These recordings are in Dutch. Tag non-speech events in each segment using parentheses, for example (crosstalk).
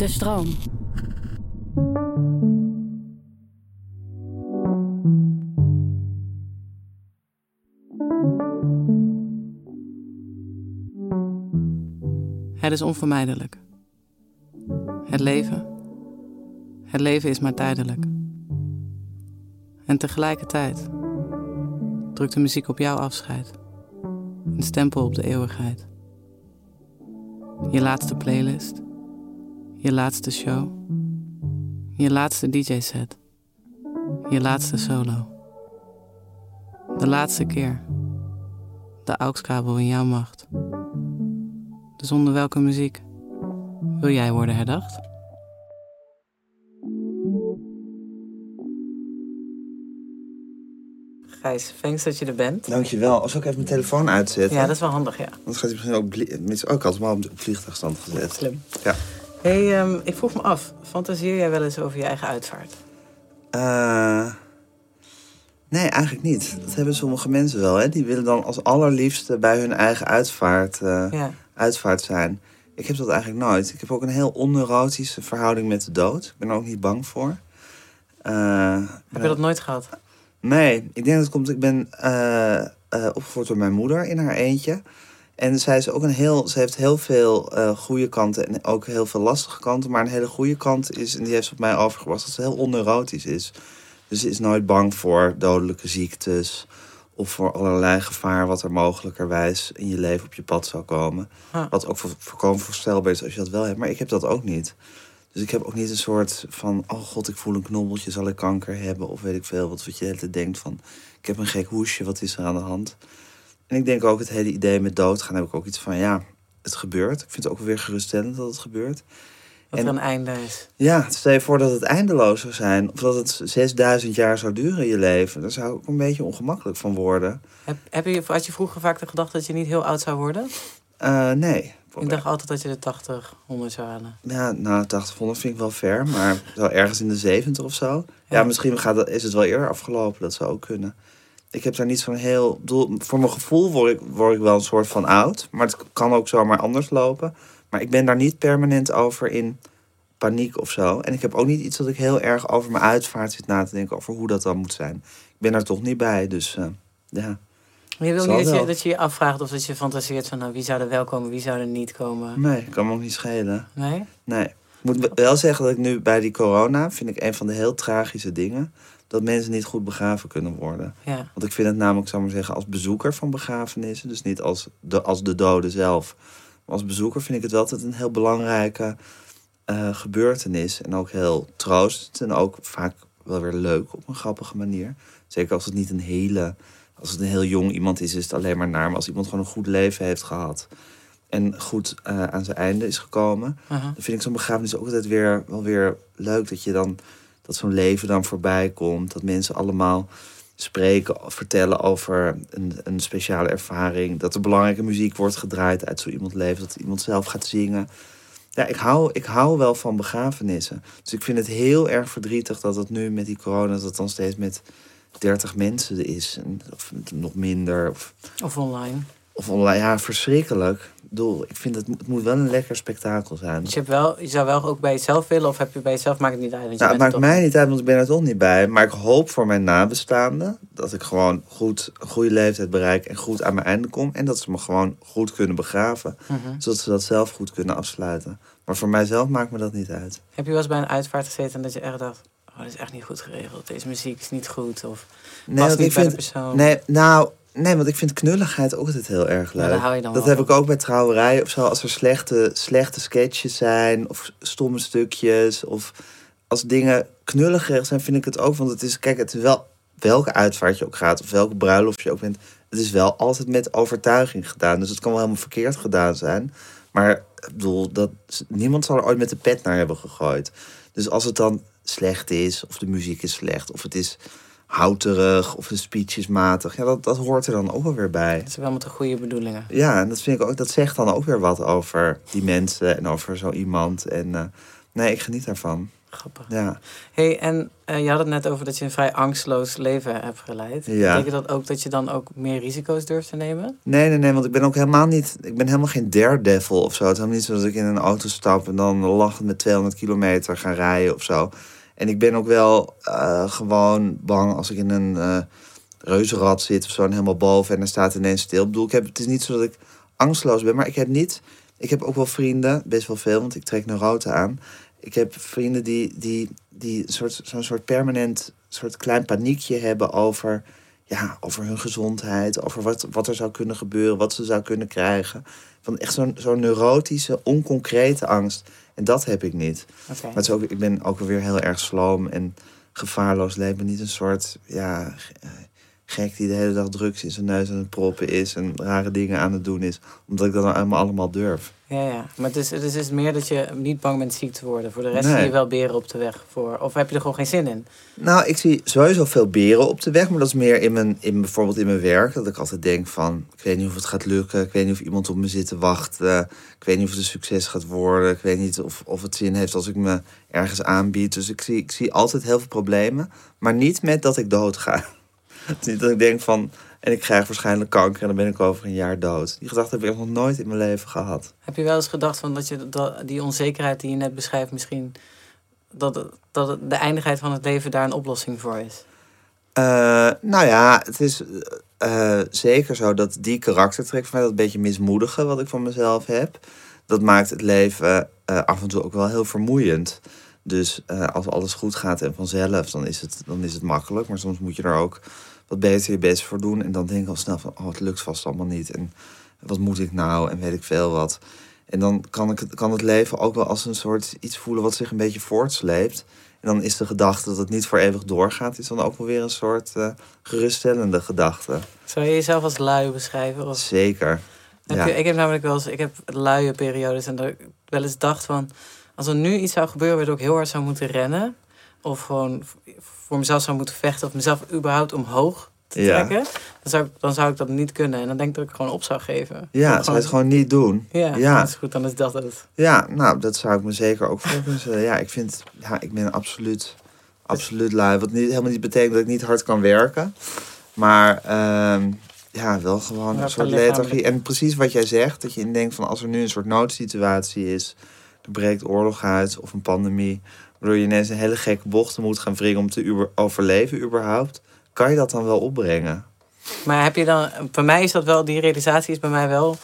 De stroom. Het is onvermijdelijk. Het leven. Het leven is maar tijdelijk. En tegelijkertijd drukt de muziek op jouw afscheid. Een stempel op de eeuwigheid. Je laatste playlist. Je laatste show. Je laatste DJ-set. Je laatste solo. De laatste keer. De AUX-kabel in jouw macht. Dus onder welke muziek wil jij worden herdacht? Gijs, thanks dat je er bent. Dankjewel. Als ik even mijn telefoon uitzetten. Ja, dat is wel handig, ja. Anders gaat hij misschien ook... ook altijd maar op vliegtuigstand gezet. Slim. Ja. Hey, ehm, ik vroeg me af, fantaseer jij wel eens over je eigen uitvaart? Eh, nee, eigenlijk niet. Dat hebben sommige mensen wel. Hè? Die willen dan als allerliefste bij hun eigen uitvaart, eh, Ja. uitvaart zijn. Ik heb dat eigenlijk nooit. Ik heb ook een heel onneurotische verhouding met de dood. Ik ben er ook niet bang voor. Eh, Heb je dat nooit gehad? Nee, ik denk dat het komt. Ik ben opgevoed door mijn moeder in haar eentje. En zij is ook een heel. Ze heeft heel veel eh, goede kanten en ook heel veel lastige kanten. Maar een hele goede kant is, en die heeft ze op mij overgebracht, dat ze heel onneurotisch is. Dus ze is nooit bang voor dodelijke ziektes. Of voor allerlei gevaar wat er mogelijkerwijs in je leven op je pad zou komen. Ah. Wat ook voor- voorkomen voorstelbaar is als je dat wel hebt. Maar ik heb dat ook niet. Dus ik heb ook niet een soort van... oh god, ik voel een knobbeltje, zal ik kanker hebben? Of weet ik veel, wat, wat je de hele tijd denkt van... ik heb een gek hoesje, wat is er aan de hand? En ik denk ook het hele idee met doodgaan... heb ik ook iets van, ja, het gebeurt. Ik vind het ook weer geruststellend dat het gebeurt. Dat En- er een einde is. Ja, stel je voor dat het eindeloos zou zijn... of dat het 6000 jaar zou duren in je leven... daar zou ik een beetje ongemakkelijk van worden. Heb, heb je, had je vroeger vaak de gedachte dat je niet heel oud zou worden? Eh, nee. Ik dacht altijd dat je de 80, 100 zou halen. Ja, nou, 800 vind ik wel ver, maar zo ergens in de 70 of zo. Ja, Ja. misschien gaat is het wel eerder afgelopen, dat zou ook kunnen. Ik heb daar niet zo'n heel... bedoel, voor mijn gevoel word ik, word ik wel een soort van oud, maar het kan ook zomaar anders lopen. Maar ik ben daar niet permanent over in paniek of zo. En ik heb ook niet iets dat ik heel erg over mijn uitvaart zit na te denken over hoe dat dan moet zijn. Ik ben daar toch niet bij, dus eh, ja. Maar je wil niet dat je, dat je je afvraagt of dat je fantaseert van nou, wie zou er wel komen, wie zou er niet komen. Nee, kan me ook niet schelen. Nee? Nee. Ik moet wel zeggen dat ik nu bij die corona... vind ik een van de heel tragische dingen... dat mensen niet goed begraven kunnen worden. Ja. Want ik vind het namelijk, zou ik maar zeggen... als bezoeker van begrafenissen... dus niet als de, als de dode zelf... maar als bezoeker vind ik het wel altijd een heel belangrijke eh, gebeurtenis. En ook heel troostend. En ook vaak wel weer leuk op een grappige manier. Zeker als het niet een hele... als het een heel jong iemand is, is het alleen maar naar. Maar als iemand gewoon een goed leven heeft gehad... en goed eh, aan zijn einde is gekomen... Dan vind ik zo'n begrafenis ook altijd weer, wel weer leuk. Dat je dan, dat zo'n leven dan voorbij komt. Dat mensen allemaal spreken, vertellen over een, een speciale ervaring. Dat er belangrijke muziek wordt gedraaid uit zo iemand leven. Dat iemand zelf gaat zingen. Ja, ik hou, ik hou wel van begrafenissen. Dus ik vind het heel erg verdrietig dat het nu met die corona... dat dan steeds met 30 mensen is. Of nog minder. Of, Of online. Of online, ja, verschrikkelijk. Ik bedoel, ik vind het, moet- het moet wel een lekker spektakel zijn. Dus je, hebt wel, je zou wel ook bij jezelf willen, of heb je bij jezelf, maakt het niet uit? Want je Nou, het maakt toch- mij niet uit, want ik ben er toch niet bij. Maar ik hoop voor mijn nabestaanden dat ik gewoon goed een goede leeftijd bereik en goed aan mijn einde kom. En dat ze me gewoon goed kunnen begraven. Mhm. Zodat ze dat zelf goed kunnen afsluiten. Maar voor mijzelf maakt me dat niet uit. Heb je wel eens bij een uitvaart gezeten en dat je echt dacht... Oh, dit is echt niet goed geregeld. Deze muziek is niet goed. Of Nee, niet ik bij de vind, persoon. nee, nou, nee, want ik vind knulligheid ook altijd heel erg leuk. daar hou je dan dat heb ik ook bij trouwerij of zo. Als er slechte, slechte sketches zijn of stomme stukjes of als dingen knullig geregeld zijn, vind ik het ook. Want het is, kijk, het is wel welke uitvaart je ook gaat of welke bruiloft je ook bent. Het is wel altijd met overtuiging gedaan. Dus het kan wel helemaal verkeerd gedaan zijn. Maar ik bedoel, dat, niemand zal er ooit met de pet naar hebben gegooid. Dus als het dan slecht is, of de muziek is slecht, of het is houterig, of de speech is matig, ja, dat, dat hoort er dan ook wel weer bij. Het is wel met de goede bedoelingen. Ja, en dat vind ik ook, dat zegt dan ook weer wat over die mensen en over zo iemand. En eh, nee, ik geniet daarvan. Grappig. Ja. hey, en eh, je had het net over dat je een vrij angstloos leven hebt geleid. Ja. Betekent dat ook dat je dan ook meer risico's durft te nemen? Nee, nee, nee, want ik ben ook helemaal niet, ik ben helemaal geen daredevil of zo. Het is helemaal niet zo dat ik in een auto stap en dan lachend met 200 kilometer ga rijden of zo. En ik ben ook wel eh, gewoon bang als ik in een eh reuzenrad zit of zo en helemaal boven en er staat ineens stil. Ik bedoel, ik heb, het is niet zo dat ik angstloos ben, maar ik heb niet, ik heb ook wel vrienden, best wel veel, want ik trek neuroten aan. Ik heb vrienden die, die, die soort, zo'n soort permanent, soort klein paniekje hebben over, ja, over hun gezondheid, over wat, wat er zou kunnen gebeuren, wat ze zou kunnen krijgen. Van echt zo'n zo'n neurotische, onconcrete angst. En dat heb ik niet. Maar het is ook, ik ben ook weer heel erg sloom en gevaarloos leven. Niet een soort ja, gek die de hele dag drugs in zijn neus aan het proppen is en rare dingen aan het doen is. Omdat ik dat nou allemaal, allemaal durf. Ja, ja. Maar het is, het is meer dat je niet bang bent ziek te worden. Voor de rest Nee. zie je wel beren op de weg. Voor, of heb je er gewoon geen zin in? Nou, ik zie sowieso veel beren op de weg, maar dat is meer in mijn, in, bijvoorbeeld in mijn werk. Dat ik altijd denk van, ik weet niet of het gaat lukken. Ik weet niet of iemand op me zit te wachten. Ik weet niet of het een succes gaat worden. Ik weet niet of, of het zin heeft als ik me ergens aanbied. Dus ik zie, ik zie altijd heel veel problemen, maar niet met dat ik doodga. Het is (laughs) niet dat ik denk van, en ik krijg waarschijnlijk kanker en dan ben ik over een jaar dood. Die gedachte heb ik nog nooit in mijn leven gehad. Heb je wel eens gedacht van dat je dat, die onzekerheid die je net beschrijft, misschien dat, dat de eindigheid van het leven daar een oplossing voor is? Eh, nou ja, het is eh, zeker zo dat die karaktertrek van mij, dat beetje mismoedige wat ik van mezelf heb, dat maakt het leven eh, af en toe ook wel heel vermoeiend. Dus als alles goed gaat en vanzelf, dan is, het, dan is het makkelijk. Maar soms moet je er ook wat beter je best voor doen. En dan denk ik al snel van, oh, het lukt vast allemaal niet. En wat moet ik nou? En weet ik veel wat. En dan kan, ik, het- kan het leven ook wel als een soort iets voelen wat zich een beetje voortsleept. En dan is de gedachte dat het niet voor eeuwig doorgaat, is dan ook wel weer een soort eh, geruststellende gedachte. Zou je jezelf als lui beschrijven? Of Zeker. heb Ja. je, ik heb namelijk wel eens, ik heb luie periodes en dat ik wel eens dacht van, als er nu iets zou gebeuren waardoor ik heel hard zou moeten rennen, of gewoon voor mezelf zou moeten vechten, of mezelf überhaupt omhoog te Ja. trekken, dan, zou ik, dan zou ik dat niet kunnen. En dan denk ik dat ik gewoon op zou geven. Ja, Gewoon- zou je het gewoon niet doen? Ja, Ja. dat is goed, dan is dat het. Ja, nou, dat zou ik me zeker ook voor kunnen. Ja, ik vind, ja, ik ben absoluut, absoluut lui. Wat niet, helemaal niet betekent dat ik niet hard kan werken. Maar ehm, ja, wel gewoon Ja, een soort lethargie. En precies wat jij zegt, dat je in denkt van als er nu een soort noodsituatie is, er breekt oorlog uit of een pandemie, waardoor je ineens een hele gekke bochten moet gaan wringen om te uber- overleven überhaupt, kan je dat dan wel opbrengen? Maar heb je dan, voor mij is dat wel, die realisatie is bij mij wel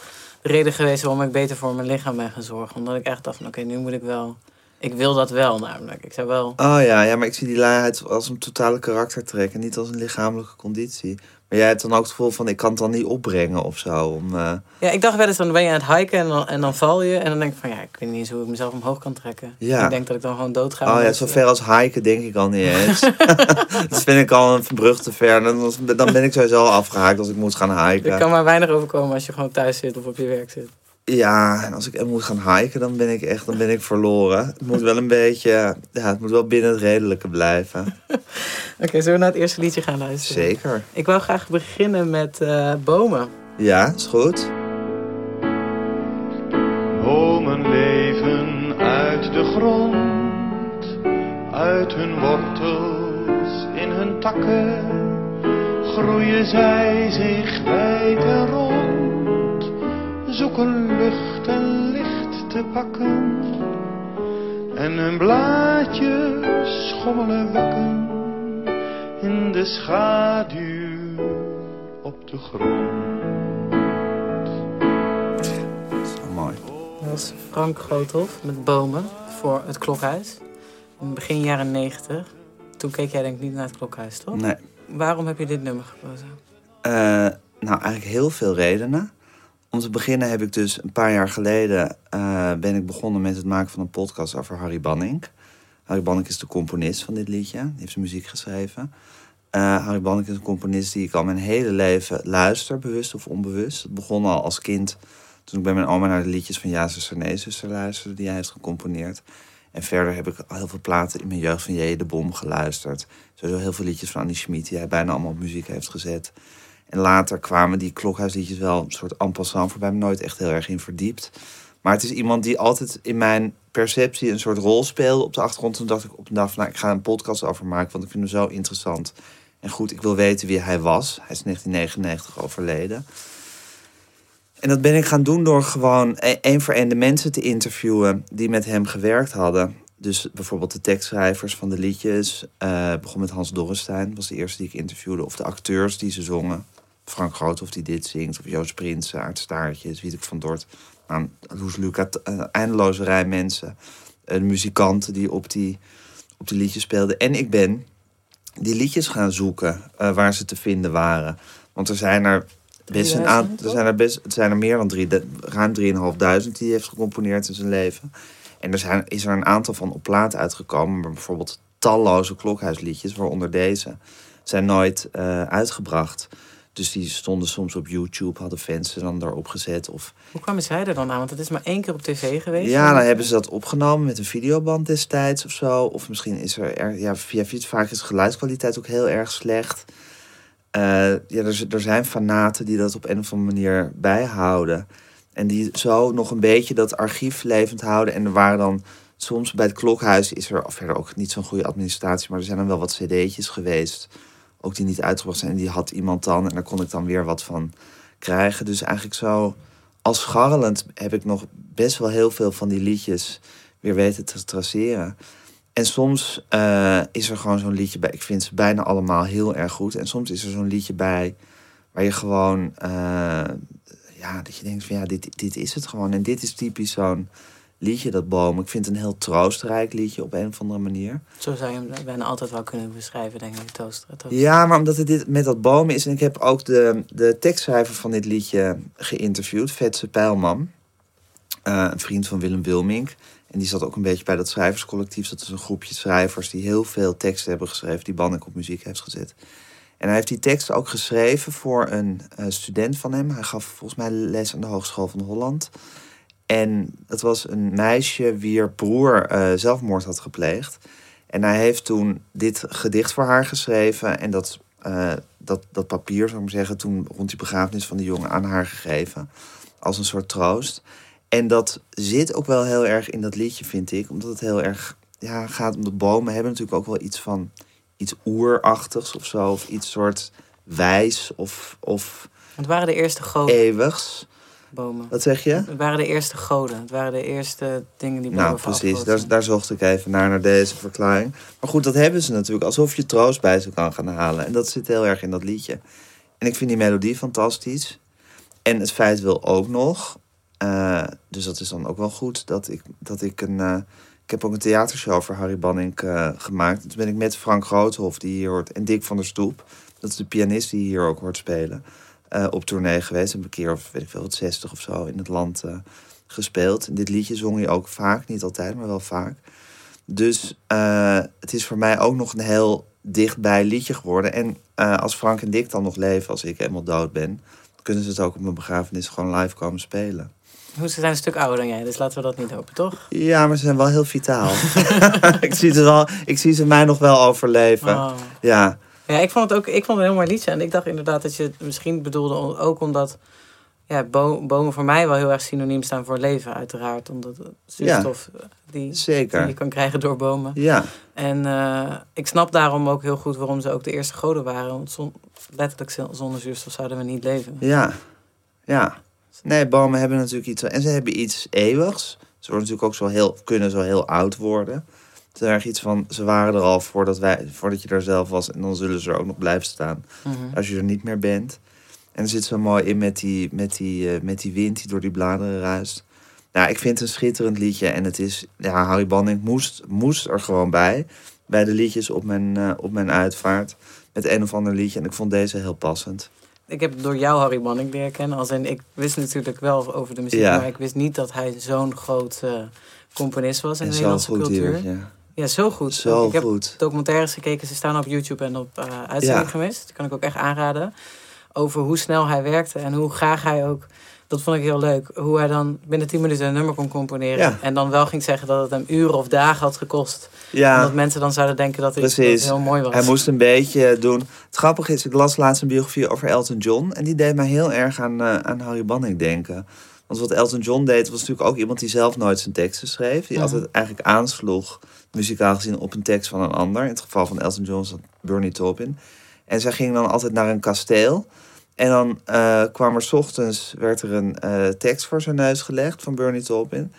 de reden geweest waarom ik beter voor mijn lichaam ben gaan zorgen. Omdat ik echt dacht van oké, nu moet ik wel, ik wil dat wel namelijk. Ik zou wel, Oh ja, ja, maar ik zie die luiheid als een totale karaktertrek en niet als een lichamelijke conditie. Maar jij hebt dan ook het gevoel van ik kan het dan niet opbrengen of zo. Om, eh, ja, ik dacht wel eens dan ben je aan het hiken en dan, en dan val je. En dan denk ik van ja, ik weet niet eens hoe ik mezelf omhoog kan trekken. Ja. Ik denk dat ik dan gewoon dood ga. oh ja, omdat- zo ver als hiken denk ik al niet eens. (laughs) (laughs) dat vind ik al een brug te ver. Dan, dan ben ik sowieso al afgehaakt als ik moet gaan Er hiken. kan maar weinig overkomen als je gewoon thuis zit of op je werk zit. Ja, en als ik moet gaan hiken, dan ben ik echt dan ben ik verloren. Het moet wel een beetje, ja, het moet wel binnen het redelijke blijven. (laughs) Oké, zullen we naar het eerste liedje gaan luisteren? Zeker. Ik wou graag beginnen met eh, bomen. Ja, is goed. Bomen leven uit de grond, uit hun wortels, in hun takken, groeien zij zich wijd en rond. Zoeken lucht en licht te pakken. En hun blaadjes schommelen wekken in de schaduw op de grond. Zo mooi. Dat was Frank Groothoff met Bomen voor het Klokhuis. In begin jaren 90. Toen keek jij denk ik niet naar het Klokhuis, toch? Nee. Waarom heb je dit nummer gekozen? Eh, nou, eigenlijk heel veel redenen. Om te beginnen heb ik dus een paar jaar geleden eh, ben ik begonnen met het maken van een podcast over Harry Banning. Harry Banning is de componist van dit liedje. Die heeft zijn muziek geschreven. Eh, Harry Banning is een componist die ik al mijn hele leven luister, bewust of onbewust. Het begon al als kind toen ik bij mijn oma naar de liedjes van Ja, zuster, nee, zuster luisterde, die hij heeft gecomponeerd. En verder heb ik heel veel platen in mijn jeugd van J. de Bom geluisterd. Sowieso heel veel liedjes van Annie Schmid, die hij bijna allemaal op muziek heeft gezet. En later kwamen die klokhuisliedjes wel een soort en passant voorbij me nooit echt heel erg in verdiept. Maar het is iemand die altijd in mijn perceptie een soort rol speelde op de achtergrond. Toen dacht ik op een dag van, nou, ik ga een podcast over maken, want ik vind hem zo interessant. En goed, ik wil weten wie hij was. Hij is in 1999 overleden. En dat ben ik gaan doen door gewoon e- één voor één de mensen te interviewen die met hem gewerkt hadden. Dus bijvoorbeeld de tekstschrijvers van de liedjes. eh begon met Hans Dorrestein, was de eerste die ik interviewde. Of de acteurs die ze zongen. Frank Groothoff die dit zingt. Of Joost Prins, Aart Staartjes, Wiedek van Dort. Nou, Loes Luca, een eindeloze rij mensen. Eh, de muzikanten die op die, op die liedjes speelden. En ik ben die liedjes gaan zoeken eh, waar ze te vinden waren. Want er zijn er best een 3000, aantal. Er zijn er, best, er zijn er meer dan drie, ruim 3.500 die hij heeft gecomponeerd in zijn leven. En er zijn, is er een aantal van op plaat uitgekomen. Maar bijvoorbeeld talloze klokhuisliedjes, waaronder deze, zijn nooit eh, uitgebracht. Dus die stonden soms op YouTube, hadden fans ze dan daarop gezet. Of Hoe kwamen zij er dan aan? Want het is maar één keer op tv geweest. ja, dan hebben ze dat opgenomen met een videoband destijds of zo. Of misschien is er, er ja, via fiets vaak is de geluidskwaliteit ook heel erg slecht. Eh, ja, er, er zijn fanaten die dat op een of andere manier bijhouden. En die zo nog een beetje dat archief levend houden. En er waren dan soms bij het klokhuis is er verder ook niet zo'n goede administratie. Maar er zijn dan wel wat cd'tjes geweest. Ook die niet uitgebracht zijn. En die had iemand dan. En daar kon ik dan weer wat van krijgen. Dus eigenlijk zo als scharrelend heb ik nog best wel heel veel van die liedjes weer weten te traceren. En soms eh, is er gewoon zo'n liedje bij. Ik vind ze bijna allemaal heel erg goed. En soms is er zo'n liedje bij waar je gewoon, eh, ja, dat je denkt van ja, dit, dit is het gewoon. En dit is typisch zo'n liedje, dat boom. Ik vind het een heel troostrijk liedje op een of andere manier. Zo zou je hem bijna altijd wel kunnen beschrijven, denk ik. Toast. Ja, maar omdat het dit met dat bomen is. En ik heb ook de, de tekstschrijver van dit liedje geïnterviewd, Vetse Pijlman. Eh, een vriend van Willem Wilmink. En die zat ook een beetje bij dat schrijverscollectief. Dat is een groepje schrijvers die heel veel teksten hebben geschreven. Die Bannek op muziek heeft gezet. En hij heeft die teksten ook geschreven voor een eh, student van hem. Hij gaf volgens mij les aan de Hogeschool van Holland. En dat was een meisje wier broer eh, zelfmoord had gepleegd. En hij heeft toen dit gedicht voor haar geschreven. En dat, eh, dat, dat papier, zou ik maar zeggen, toen rond die begrafenis van die jongen aan haar gegeven. Als een soort troost. En dat zit ook wel heel erg in dat liedje, vind ik. Omdat het heel erg ja, gaat om de bomen. Hebben natuurlijk ook wel iets van iets oerachtigs of zo. Of iets soort wijs of, of Het waren de eerste goden, eeuwigs. Bomen. Wat zeg je? Het waren de eerste goden. Het waren de eerste dingen die boven Nou, precies. Daar, zocht ik even naar, naar deze verklaring. Maar goed, dat hebben ze natuurlijk. Alsof je troost bij ze kan gaan halen. En dat zit heel erg in dat liedje. En ik vind die melodie fantastisch. En het feit wil ook nog... eh, dus dat is dan ook wel goed, dat ik, dat ik een... eh, ik heb ook een theatershow over Harry Banning eh, gemaakt. Toen ben ik met Frank Groothoff, die hier hoort... En Dick van der Stoep, dat is de pianist die hier ook hoort spelen... eh, op tournee geweest. Een keer of weet ik veel, wat 60 of zo in het land eh, gespeeld. En dit liedje zong je ook vaak, niet altijd, maar wel vaak. Dus eh, het is voor mij ook nog een heel dichtbij liedje geworden. En als Frank en Dick dan nog leven, als ik helemaal dood ben, kunnen ze het ook op mijn begrafenis gewoon live komen spelen. Hoe, Ze zijn een stuk ouder dan jij, dus laten we dat niet hopen, toch? Ja, maar ze zijn wel heel vitaal. (laughs) (laughs) ik, zie ze wel, ik zie ze mij nog wel overleven. Oh. Ja, Ja, ik vond het ook ik vond het een heel mooi liedje. En ik dacht inderdaad dat je het misschien bedoelde ook omdat ja, bo- bomen voor mij wel heel erg synoniem staan voor leven, uiteraard. Omdat het zuurstof eh, die, die je kan krijgen door bomen. Ja, En eh, ik snap daarom ook heel goed waarom ze ook de eerste goden waren. Want zon, letterlijk zonder zuurstof zouden we niet leven. ja, ja. Nee, bomen hebben natuurlijk iets. En ze hebben iets eeuwigs. Ze worden natuurlijk ook zo heel, kunnen zo heel oud worden. Erg iets van, ze waren er al voordat, wij, voordat je er zelf was. En dan zullen ze er ook nog blijven staan. Mhm. Als je er niet meer bent. En er zit zo mooi in met die, met die, eh, met die wind die door die bladeren ruist. Nou, ik vind het een schitterend liedje. En het is, ja, Harry Banning moest, moest er gewoon bij. Bij de liedjes op mijn, eh, op mijn uitvaart. Met een of ander liedje. En ik vond deze heel passend. Ik heb door jou Harry Banning leren kennen. Als in, ik wist natuurlijk wel over de muziek, Ja. maar ik wist niet dat hij zo'n groot eh, componist was in en de Nederlandse cultuur. hier. Ja. Ja, zo goed. Zo ik heb goed. documentaires gekeken, ze staan op YouTube en op eh uitzending Ja. geweest. Dat kan ik ook echt aanraden. Over hoe snel hij werkte en hoe graag hij ook. Dat vond ik heel leuk. Hoe hij dan binnen 10 minuten een nummer kon componeren. Ja. En dan wel ging zeggen dat het hem uren of dagen had gekost. Ja. Omdat mensen dan zouden denken dat het heel mooi was. Hij moest een beetje doen. Het grappige is, ik las laatst een biografie over Elton John. En die deed mij heel erg aan, eh, aan Harry Banning denken. Want wat Elton John deed, was natuurlijk ook iemand die zelf nooit zijn teksten schreef. Die altijd eigenlijk aansloeg, muzikaal gezien, op een tekst van een ander. In het geval van Elton John was Bernie Taupin. En zij ging dan altijd naar een kasteel. En dan eh, kwam er 's ochtends, werd er een eh, tekst voor zijn neus gelegd van Bernie Taupin.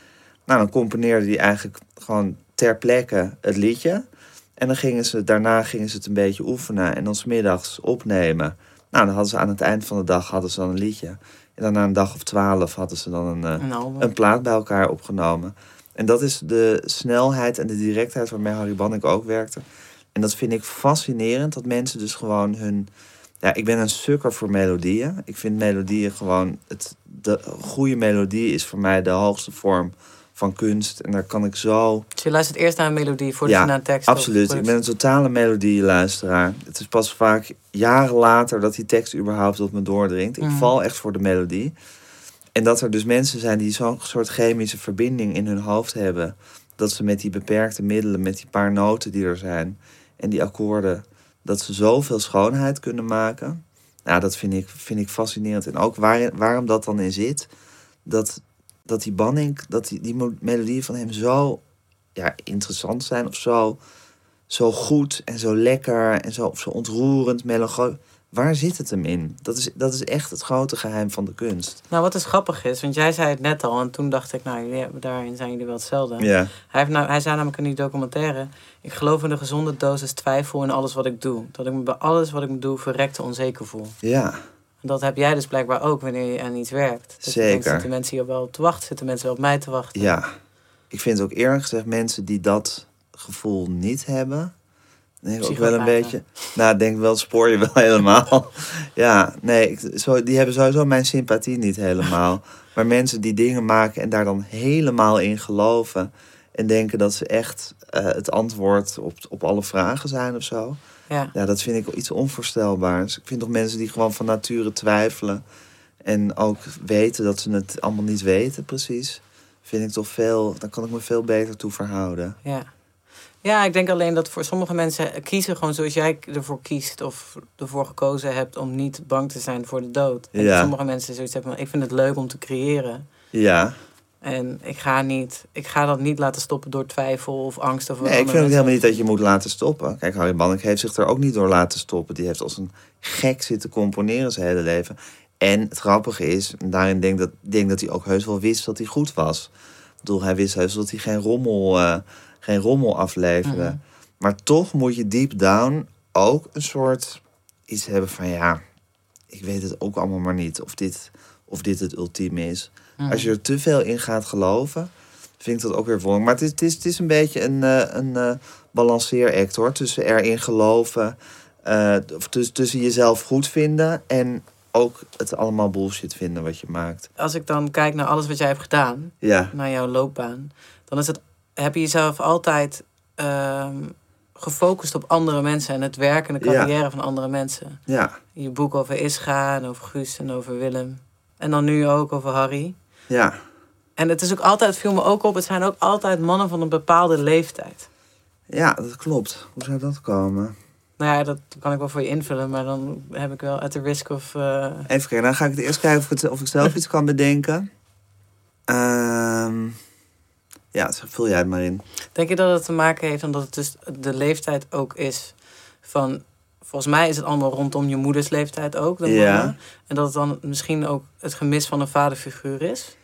Nou, dan componeerde hij eigenlijk gewoon ter plekke het liedje. En dan gingen ze, daarna gingen ze het een beetje oefenen en dan smiddags opnemen. Nou, dan hadden ze aan het eind van de dag hadden ze dan een liedje. En dan na een dag of twaalf hadden ze dan een, eh, een plaat bij elkaar opgenomen. En dat is de snelheid en de directheid waarmee Harry Banning ook werkte. En dat vind ik fascinerend, dat mensen dus gewoon hun... Ja, ik ben een sukker voor melodieën. Ik vind melodieën gewoon... Het, de goede melodie is voor mij de hoogste vorm van kunst. En daar kan ik zo... Dus je luistert eerst naar een melodie voordat Ja, je naar een tekst Absoluut. Ik ben een totale melodieluisteraar. Het is pas vaak jaren later dat die tekst überhaupt op me doordringt. Ik Mhm. val echt voor de melodie. En dat er dus mensen zijn die zo'n soort chemische verbinding in hun hoofd hebben. Dat ze met die beperkte middelen, met die paar noten die er zijn en die akkoorden, dat ze zoveel schoonheid kunnen maken. Nou, dat vind ik, vind ik fascinerend. En ook waar, waarom dat dan in zit, dat, dat die banning, dat die, die van hem zo ja, interessant zijn of zo, zo goed en zo lekker en zo, zo ontroerend, melancholisch. Waar zit het hem in? Dat is, dat is echt het grote geheim van de kunst. Nou, wat dus grappig is, want jij zei het net al en toen dacht ik, nou, jullie hebben- daarin zijn jullie wel hetzelfde. Ja, Hij, heeft nou, hij zei namelijk in die documentaire, ik geloof in de gezonde dosis twijfel in alles wat ik doe. Dat ik me bij alles wat ik doe verrekte onzeker voel. ja, En dat heb jij dus blijkbaar ook wanneer je aan iets werkt. Je Zeker. denkt, zitten mensen hier wel op te wachten? Zitten mensen wel op mij te wachten? ja. Ik vind ook eerlijk gezegd mensen die dat gevoel niet hebben, ik ook wel een beetje. Nou, ik denk wel, spoor je wel (laughs) helemaal. ja, nee, ik, zo, die hebben sowieso mijn sympathie niet helemaal. (laughs) Maar mensen die dingen maken en daar dan helemaal in geloven. En denken dat ze echt eh, het antwoord op, op alle vragen zijn of zo. Ja. Ja, dat vind ik iets onvoorstelbaars. Ik vind toch mensen die gewoon van nature twijfelen. En ook weten dat ze het allemaal niet weten, precies. Vind ik toch veel, daar kan ik me veel beter toe verhouden. Ja. Ja, ik denk alleen dat voor sommige mensen kiezen gewoon zoals jij ervoor kiest of ervoor gekozen hebt om niet bang te zijn voor de dood. En Ja. sommige mensen zoiets hebben van ik vind het leuk om te creëren. Ja, En ik ga, niet, ik ga dat niet laten stoppen door twijfel of angst. Of nee, ik vind ook helemaal niet dat je moet laten stoppen. Kijk, Harry Bannek heeft zich er ook niet door laten stoppen. Die heeft als een gek zitten componeren zijn hele leven. En het grappige is, daarin denk ik dat, denk dat hij ook heus wel wist dat hij goed was. Ik bedoel, hij wist heus dat hij geen rommel, eh, geen rommel afleverde. Mhm. Maar toch moet je deep down ook een soort iets hebben van ja, ik weet het ook allemaal maar niet. Of dit, of dit het ultieme is. Mhm. Als je er te veel in gaat geloven, vind ik dat ook weer wonderlijk. Maar het is, het is, het is een beetje een, eh, een balanceeract hoor. Tussen erin geloven, of tussen, tussen jezelf goed vinden en ook het allemaal bullshit vinden wat je maakt. Als ik dan kijk naar alles wat jij hebt gedaan, Ja, naar jouw loopbaan, dan is het, heb je jezelf altijd ehm, gefocust op andere mensen en het werk en de Ja. carrière van andere mensen. ja, Je boek over Ischa en over Guus en over Willem. En dan nu ook over Harry. ja. En het is ook altijd, het viel me ook op, het zijn ook altijd mannen van een bepaalde leeftijd. Ja, dat klopt. Hoe zou dat komen? Nou ja, dat kan ik wel voor je invullen, maar dan heb ik wel at the risk of... eh, Even kijken, dan ga ik eerst kijken of ik, het, of ik zelf (laughs) iets kan bedenken. Ehm ja, vul jij het maar in. Denk je dat het te maken heeft omdat het dus de leeftijd ook is van volgens mij is het allemaal rondom je moeders leeftijd ook. De Ja. mannen. En dat het dan misschien ook het gemis van een vaderfiguur is.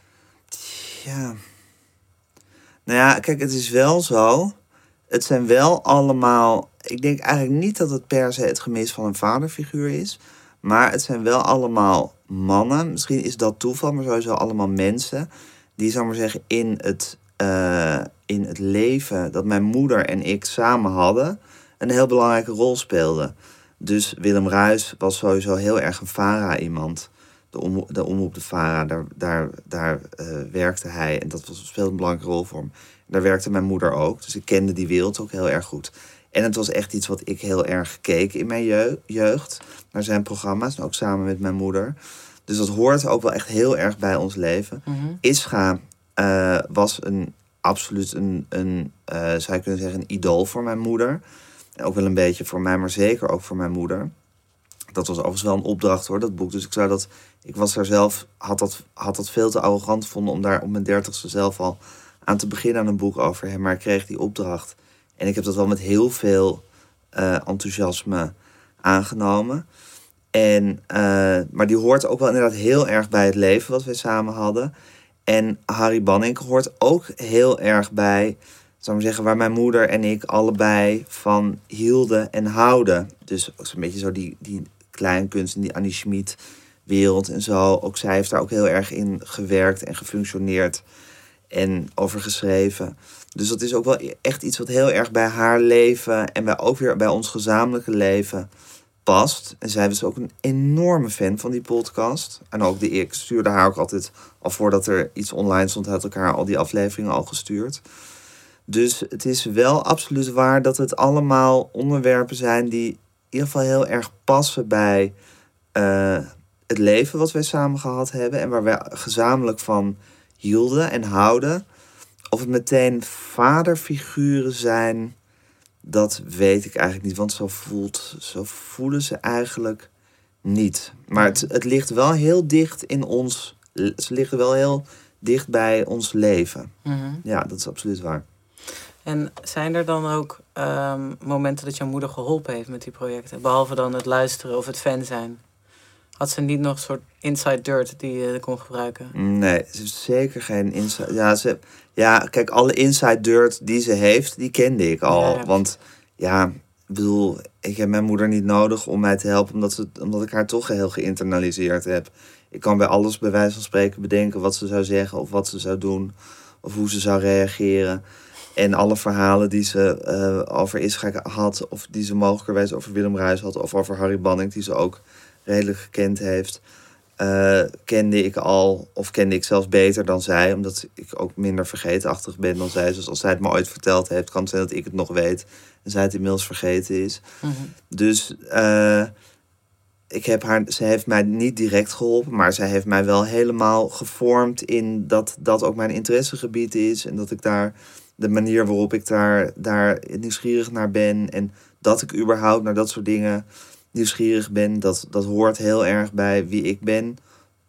Ja. Nou ja, kijk, het is wel zo. Het zijn wel allemaal. Ik denk eigenlijk niet dat het per se het gemis van een vaderfiguur is. Maar het zijn wel allemaal mannen. Misschien is dat toeval, maar sowieso allemaal mensen. Die, zou maar zeggen, in het, eh, in het leven dat mijn moeder en ik samen hadden. een heel belangrijke rol speelden. Dus Willem Ruis was sowieso heel erg een Vara-iemand. De, om, de omroep de Vara, daar, daar, daar eh, werkte hij. En dat was, speelde een belangrijke rol voor hem. Daar werkte mijn moeder ook. Dus ik kende die wereld ook heel erg goed. En het was echt iets wat ik heel erg keek in mijn jeu- jeugd. Naar zijn programma's. En ook samen met mijn moeder. Dus dat hoort ook wel echt heel erg bij ons leven. Ischa eh, was een, absoluut een, een eh, zou je kunnen zeggen, een idool voor mijn moeder. Ook wel een beetje voor mij, maar zeker ook voor mijn moeder. Dat was overigens wel een opdracht hoor, dat boek. Dus ik zou dat. Ik was daar zelf, had dat, had dat veel te arrogant gevonden om daar op mijn dertigste zelf al aan te beginnen aan een boek over hem. Maar ik kreeg die opdracht. En ik heb dat wel met heel veel eh, enthousiasme aangenomen. En, maar die hoort ook wel inderdaad heel erg bij het leven wat wij samen hadden. En Harry Banning hoort ook heel erg bij, zou ik zeggen, waar mijn moeder en ik allebei van hielden en houden. Dus zo'n beetje zo die, die kleinkunst en die Annie Schmid wereld en zo. Ook zij heeft daar ook heel erg in gewerkt en gefunctioneerd en over geschreven. Dus dat is ook wel echt iets wat heel erg bij haar leven en bij, ook weer bij ons gezamenlijke leven past. En zij was ook een enorme fan van die podcast. En ook de ik stuurde haar ook altijd, al voordat er iets online stond, had ik haar al die afleveringen al gestuurd. Dus het is wel absoluut waar dat het allemaal onderwerpen zijn die in ieder geval heel erg passen bij eh, het leven wat wij samen gehad hebben. En waar wij gezamenlijk van hielden en houden. Of het meteen vaderfiguren zijn, dat weet ik eigenlijk niet. Want zo, voelt, zo voelen ze eigenlijk niet. Maar het, het ligt wel heel dicht in ons... Ze liggen wel heel dicht bij ons leven. Ja, dat is absoluut waar. En zijn er dan ook ehm, momenten dat jouw moeder geholpen heeft met die projecten? Behalve dan het luisteren of het fan zijn. Had ze niet nog een soort inside dirt die je kon gebruiken? Nee, ze heeft zeker geen inside... Ja, ze, ja, kijk, alle inside dirt die ze heeft, die kende ik al. Ja. Want ja, ik bedoel, ik heb mijn moeder niet nodig om mij te helpen... omdat, ze, omdat ik haar toch heel geïnternaliseerd heb. Ik kan bij alles bij wijze van spreken bedenken wat ze zou zeggen... of wat ze zou doen, of hoe ze zou reageren... En alle verhalen die ze eh, over Israël had, of die ze mogelijkerwijs over Willem Ruijs had, of over Harry Banning, die ze ook redelijk gekend heeft, eh, kende ik al, of kende ik zelfs beter dan zij, omdat ik ook minder vergetenachtig ben dan zij. Dus als zij het me ooit verteld heeft, kan het zijn dat ik het nog weet en zij het inmiddels vergeten is. Dus eh, ik heb haar, ze heeft mij niet direct geholpen, maar zij heeft mij wel helemaal gevormd in dat dat ook mijn interessegebied is en dat ik daar de manier waarop ik daar, daar nieuwsgierig naar ben en dat ik überhaupt naar dat soort dingen nieuwsgierig ben, dat, dat hoort heel erg bij wie ik ben.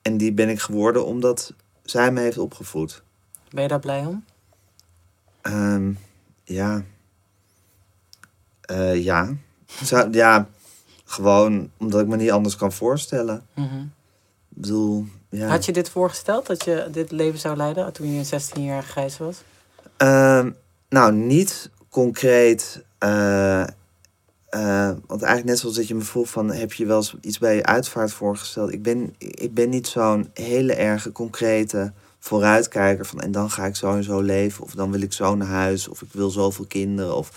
En die ben ik geworden omdat zij me heeft opgevoed. Ben je daar blij om? Ehm, ja. Eh, ja. Zou- ja. Gewoon omdat ik me niet anders kan voorstellen. Ik bedoel, ja. Had je dit voorgesteld, dat je dit leven zou leiden toen je een 16-jarige grijs was? Ehm, nou, niet concreet. eh, eh, want eigenlijk net zoals dat je me vroeg van... heb je wel iets bij je uitvaart voorgesteld? Ik ben, ik ben niet zo'n hele erge concrete vooruitkijker van... en dan ga ik zo en zo leven, of dan wil ik zo huis... of ik wil zoveel kinderen, of...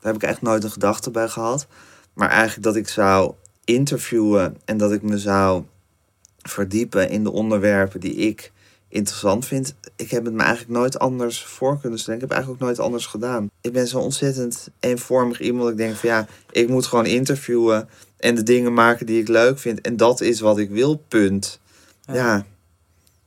Daar heb ik echt nooit een gedachte bij gehad. Maar eigenlijk dat ik zou interviewen... en dat ik me zou verdiepen in de onderwerpen die ik interessant vind. Ik heb het me eigenlijk nooit anders voor kunnen stellen. Ik heb eigenlijk ook nooit anders gedaan. Ik ben zo ontzettend eenvormig iemand. Ik denk van ja, ik moet gewoon interviewen en de dingen maken die ik leuk vind. En dat is wat ik wil, punt. Ja.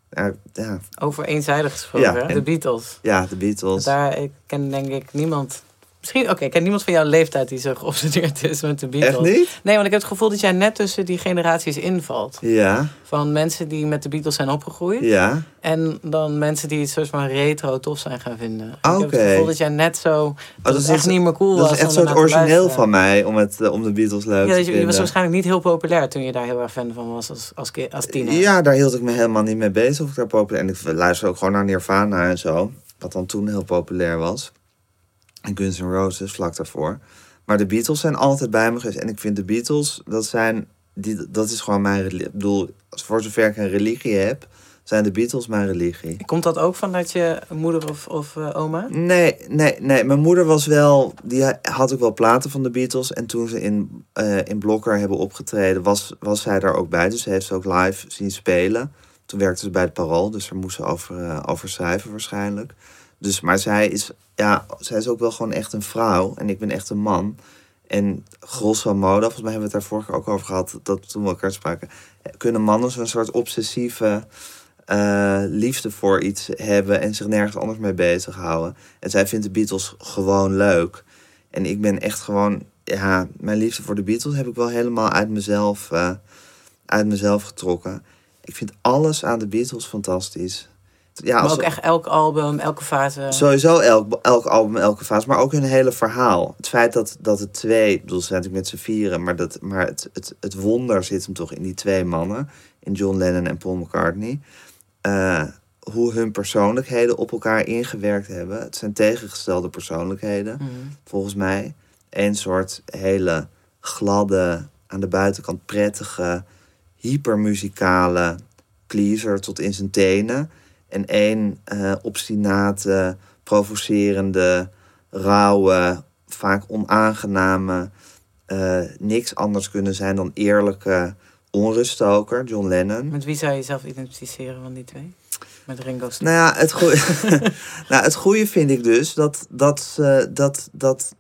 Ja, ja, Over eenzijdig gesproken, Ja, en- de Beatles. ja de Beatles. Daar ik ken denk ik niemand Misschien, oké, ik ken niemand van jouw leeftijd die zo geobsedeerd is met de Beatles. Echt niet? Nee, want ik heb het gevoel dat jij net tussen die generaties invalt. Ja, Van mensen die met de Beatles zijn opgegroeid. ja. En dan mensen die het soort van retro tof zijn gaan vinden. Ik heb Oké. het gevoel dat jij net zo... Dat, dat het is echt niet meer cool Dat was is echt soort te origineel van mij om, het, eh, om de Beatles leuk Ja, te je, je was vinden. waarschijnlijk niet heel populair toen je daar heel erg fan van was als, als, als tiener. Ja, daar hield ik me helemaal niet mee bezig. Of ik daar populair... En ik luister ook gewoon naar Nirvana en zo. Wat dan toen heel populair was. En Guns N' Roses vlak daarvoor. Maar de Beatles zijn altijd bij me geweest. En ik vind de Beatles, dat zijn... Die, dat is gewoon mijn religie. Ik bedoel, voor zover ik een religie heb... zijn de Beatles mijn religie. Komt dat ook vanuit je moeder of, of eh, oma? Nee, nee, nee. Mijn moeder was wel... Die had ook wel platen van de Beatles. En toen ze in, eh, in Blokker hebben opgetreden... Was, was zij daar ook bij. Dus ze heeft ze ook live zien spelen. Toen werkte ze bij het Parool. Dus daar moest ze over, eh, over schrijven waarschijnlijk. Dus, maar zij is, ja, zij is ook wel gewoon echt een vrouw. En ik ben echt een man. En grosso modo, volgens mij hebben we het daar vorige keer ook over gehad... dat toen we elkaar spraken... kunnen mannen zo'n soort obsessieve eh, liefde voor iets hebben en zich nergens anders mee bezighouden. En zij vindt de Beatles gewoon leuk. En ik ben echt gewoon, ja, mijn liefde voor de Beatles heb ik wel helemaal uit mezelf, eh, uit mezelf getrokken. Ik vind alles aan de Beatles fantastisch. Ja, maar ook echt elk album, elke fase. Sowieso elk, elk album, elke fase, maar ook hun hele verhaal. Het feit dat, dat het twee, ik bedoel, ze zijn natuurlijk met z'n vieren, maar, dat, maar het, het, het wonder zit hem toch in die twee mannen, in John Lennon en Paul McCartney. Eh, hoe hun persoonlijkheden op elkaar ingewerkt hebben. Het zijn tegengestelde persoonlijkheden, Mhm. volgens mij. Een soort hele gladde, aan de buitenkant prettige, hypermuzikale pleaser tot in zijn tenen. En één eh obstinate, provocerende, rauwe, vaak onaangename, eh, niks anders kunnen zijn dan eerlijke onruststoker, John Lennon. Met wie zou je jezelf identificeren van die twee? Met Ringo Starr. Nou ja, het goede, (laughs) nou, het goede vind ik dus dat, dat, ze, dat, dat,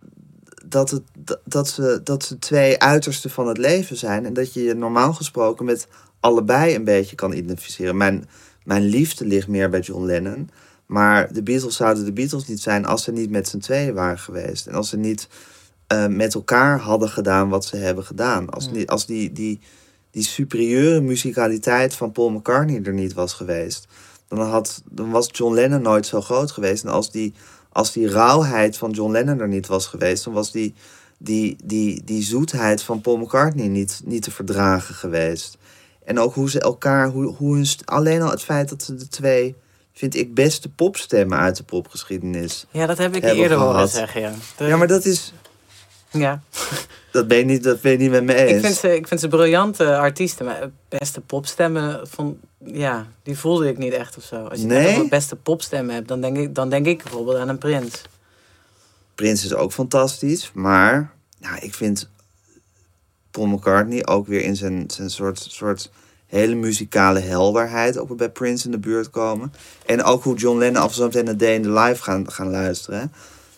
dat, het, dat, ze, dat ze twee uitersten van het leven zijn. En dat je je normaal gesproken met allebei een beetje kan identificeren. Mijn, mijn liefde ligt meer bij John Lennon. Maar de Beatles zouden de Beatles niet zijn als ze niet met z'n tweeën waren geweest. En als ze niet eh, met elkaar hadden gedaan wat ze hebben gedaan. Als, die, als die, die, die superieure muzikaliteit van Paul McCartney er niet was geweest. Dan, had, dan was John Lennon nooit zo groot geweest. En als die, als die rauwheid van John Lennon er niet was geweest, dan was die, die, die, die zoetheid van Paul McCartney niet, niet te verdragen geweest. En ook hoe ze elkaar, hoe, hoe hun, alleen al het feit dat ze de twee, vind ik, beste popstemmen uit de popgeschiedenis. Ja, dat heb ik eerder gehad. zeggen, ja. De- Ja, maar dat is, ja. dat ben je niet, dat ben je niet met me eens. Ik, vind ze, ik vind ze briljante artiesten, maar beste popstemmen, van, ja, die voelde ik niet echt of zo. Als je Nee? over beste popstemmen hebt, dan denk, ik, dan denk ik bijvoorbeeld aan een prins. Prince is ook fantastisch, maar ja, ik vind Paul McCartney ook weer in zijn, zijn soort, soort hele muzikale helderheid ook weer bij Prince in de buurt komen. En ook hoe John Lennon af en toe meteen naar Day in the Life gaan, gaan luisteren. hè.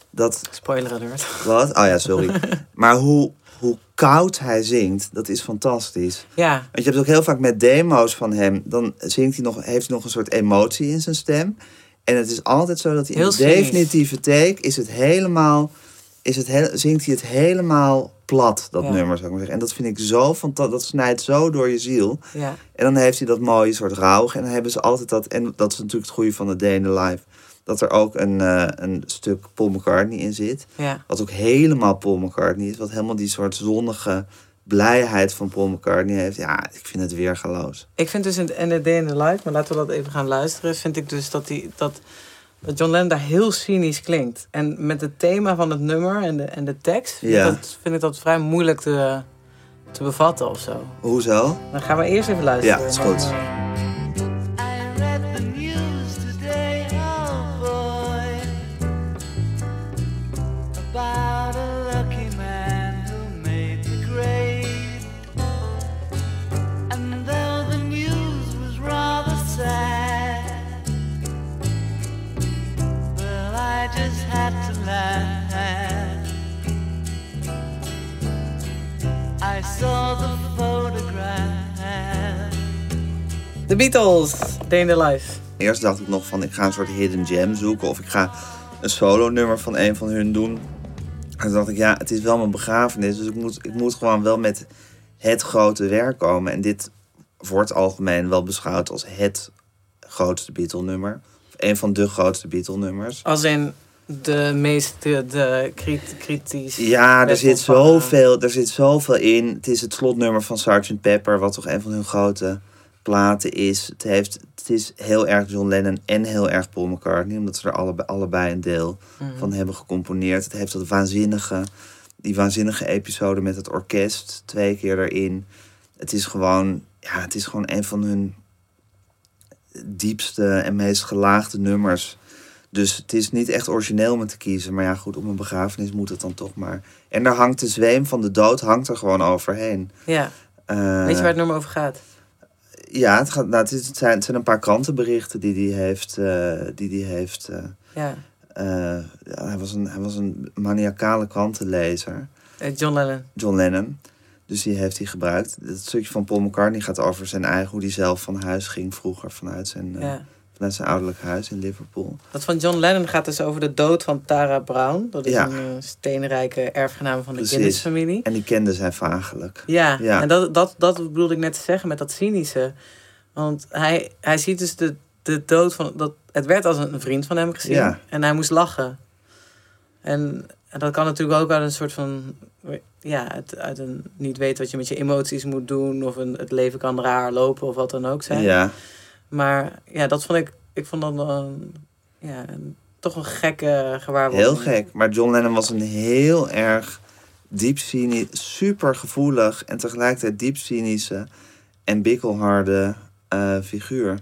Dat, Spoiler alert. wat? Oh ja, sorry. (laughs) maar hoe, hoe koud hij zingt, dat is fantastisch. Ja, Want je hebt ook heel vaak met demo's van hem, dan zingt hij nog, heeft hij nog een soort emotie in zijn stem. En het is altijd zo dat hij in de definitieve take is het helemaal, is het heel, zingt hij het helemaal plat, dat Ja. nummer zou ik maar zeggen. En dat vind ik zo fantastisch, dat snijdt zo door je ziel. ja. En dan heeft hij dat mooie soort rauw. En dan hebben ze altijd dat, en dat is natuurlijk het goede van de Day in the Life, dat er ook een, eh, een stuk Paul McCartney in zit. ja. Wat ook helemaal Paul McCartney is. Wat helemaal die soort zonnige blijheid van Paul McCartney heeft. Ja, ik vind het weergaloos. Ik vind dus in Day in the Life, maar laten we dat even gaan luisteren, vind ik dus dat, die, dat, dat John Lennon daar heel cynisch klinkt. En met het thema van het nummer en de, en de tekst, vind, Ja. ik, dat, vind ik dat vrij moeilijk te, te bevatten of zo. Hoezo? Dan gaan we eerst even luisteren. Ja, is goed. Saw the photograph. Beatles, Day in the Life. Eerst dacht ik nog van ik ga een soort hidden gem zoeken. Of ik ga een solo nummer van een van hun doen. En toen dacht ik, ja, het is wel mijn begrafenis. Dus ik moet, ik moet gewoon wel met het grote werk komen. En dit wordt algemeen wel beschouwd als het grootste Beatle-nummer. Of een van de grootste Beatle-nummers. Als in de meest de, crit- kritisch. Ja, er zit, zoveel, er zit zoveel in. Het is het slotnummer van Sgt. Pepper, wat toch een van hun grote platen is. Het, heeft, het is heel erg John Lennon en heel erg Paul McCartney, omdat ze er allebei, allebei een deel Mhm. van hebben gecomponeerd. Het heeft dat waanzinnige, die waanzinnige episode met het orkest twee keer erin. Het is gewoon, ja, het is gewoon een van hun diepste en meest gelaagde nummers. Dus het is niet echt origineel om te kiezen. Maar ja, goed, op een begrafenis moet het dan toch maar. En daar hangt de zweem van de dood hangt er gewoon overheen. Ja, Eh, weet je waar het nummer over gaat? Ja, het, gaat, nou, het, is, het, zijn, het zijn een paar krantenberichten die die heeft. eh, die die heeft eh, Ja, ja, hij, was een, hij was een maniacale krantenlezer, John Lennon. John Lennon. Dus die heeft hij gebruikt. Het stukje van Paul McCartney gaat over zijn eigen, hoe hij zelf van huis ging vroeger vanuit zijn, Ja. Vanuit zijn ouderlijk huis in Liverpool. Dat van John Lennon gaat dus over de dood van Tara Brown. Dat is Ja. een eh, steenrijke erfgename van de. Guinness-familie. En die kende zij vagelijk. Ja, Ja. en dat, dat, dat bedoelde ik net te zeggen met dat cynische. Want hij, hij ziet dus de, de dood van... Dat, het werd als een vriend van hem gezien. Ja. En hij moest lachen. En, en dat kan natuurlijk ook uit een soort van... Ja, het, uit een niet weten wat je met je emoties moet doen. Of een, het leven kan raar lopen of wat dan ook zijn. Ja, Maar ja, dat vond ik... Ik vond dat een, ja, een, toch een gekke gewaarwording. heel gek. Maar John Lennon was een heel erg diep cynisch, super gevoelig en tegelijkertijd diep cynische en bikkelharde eh, figuur.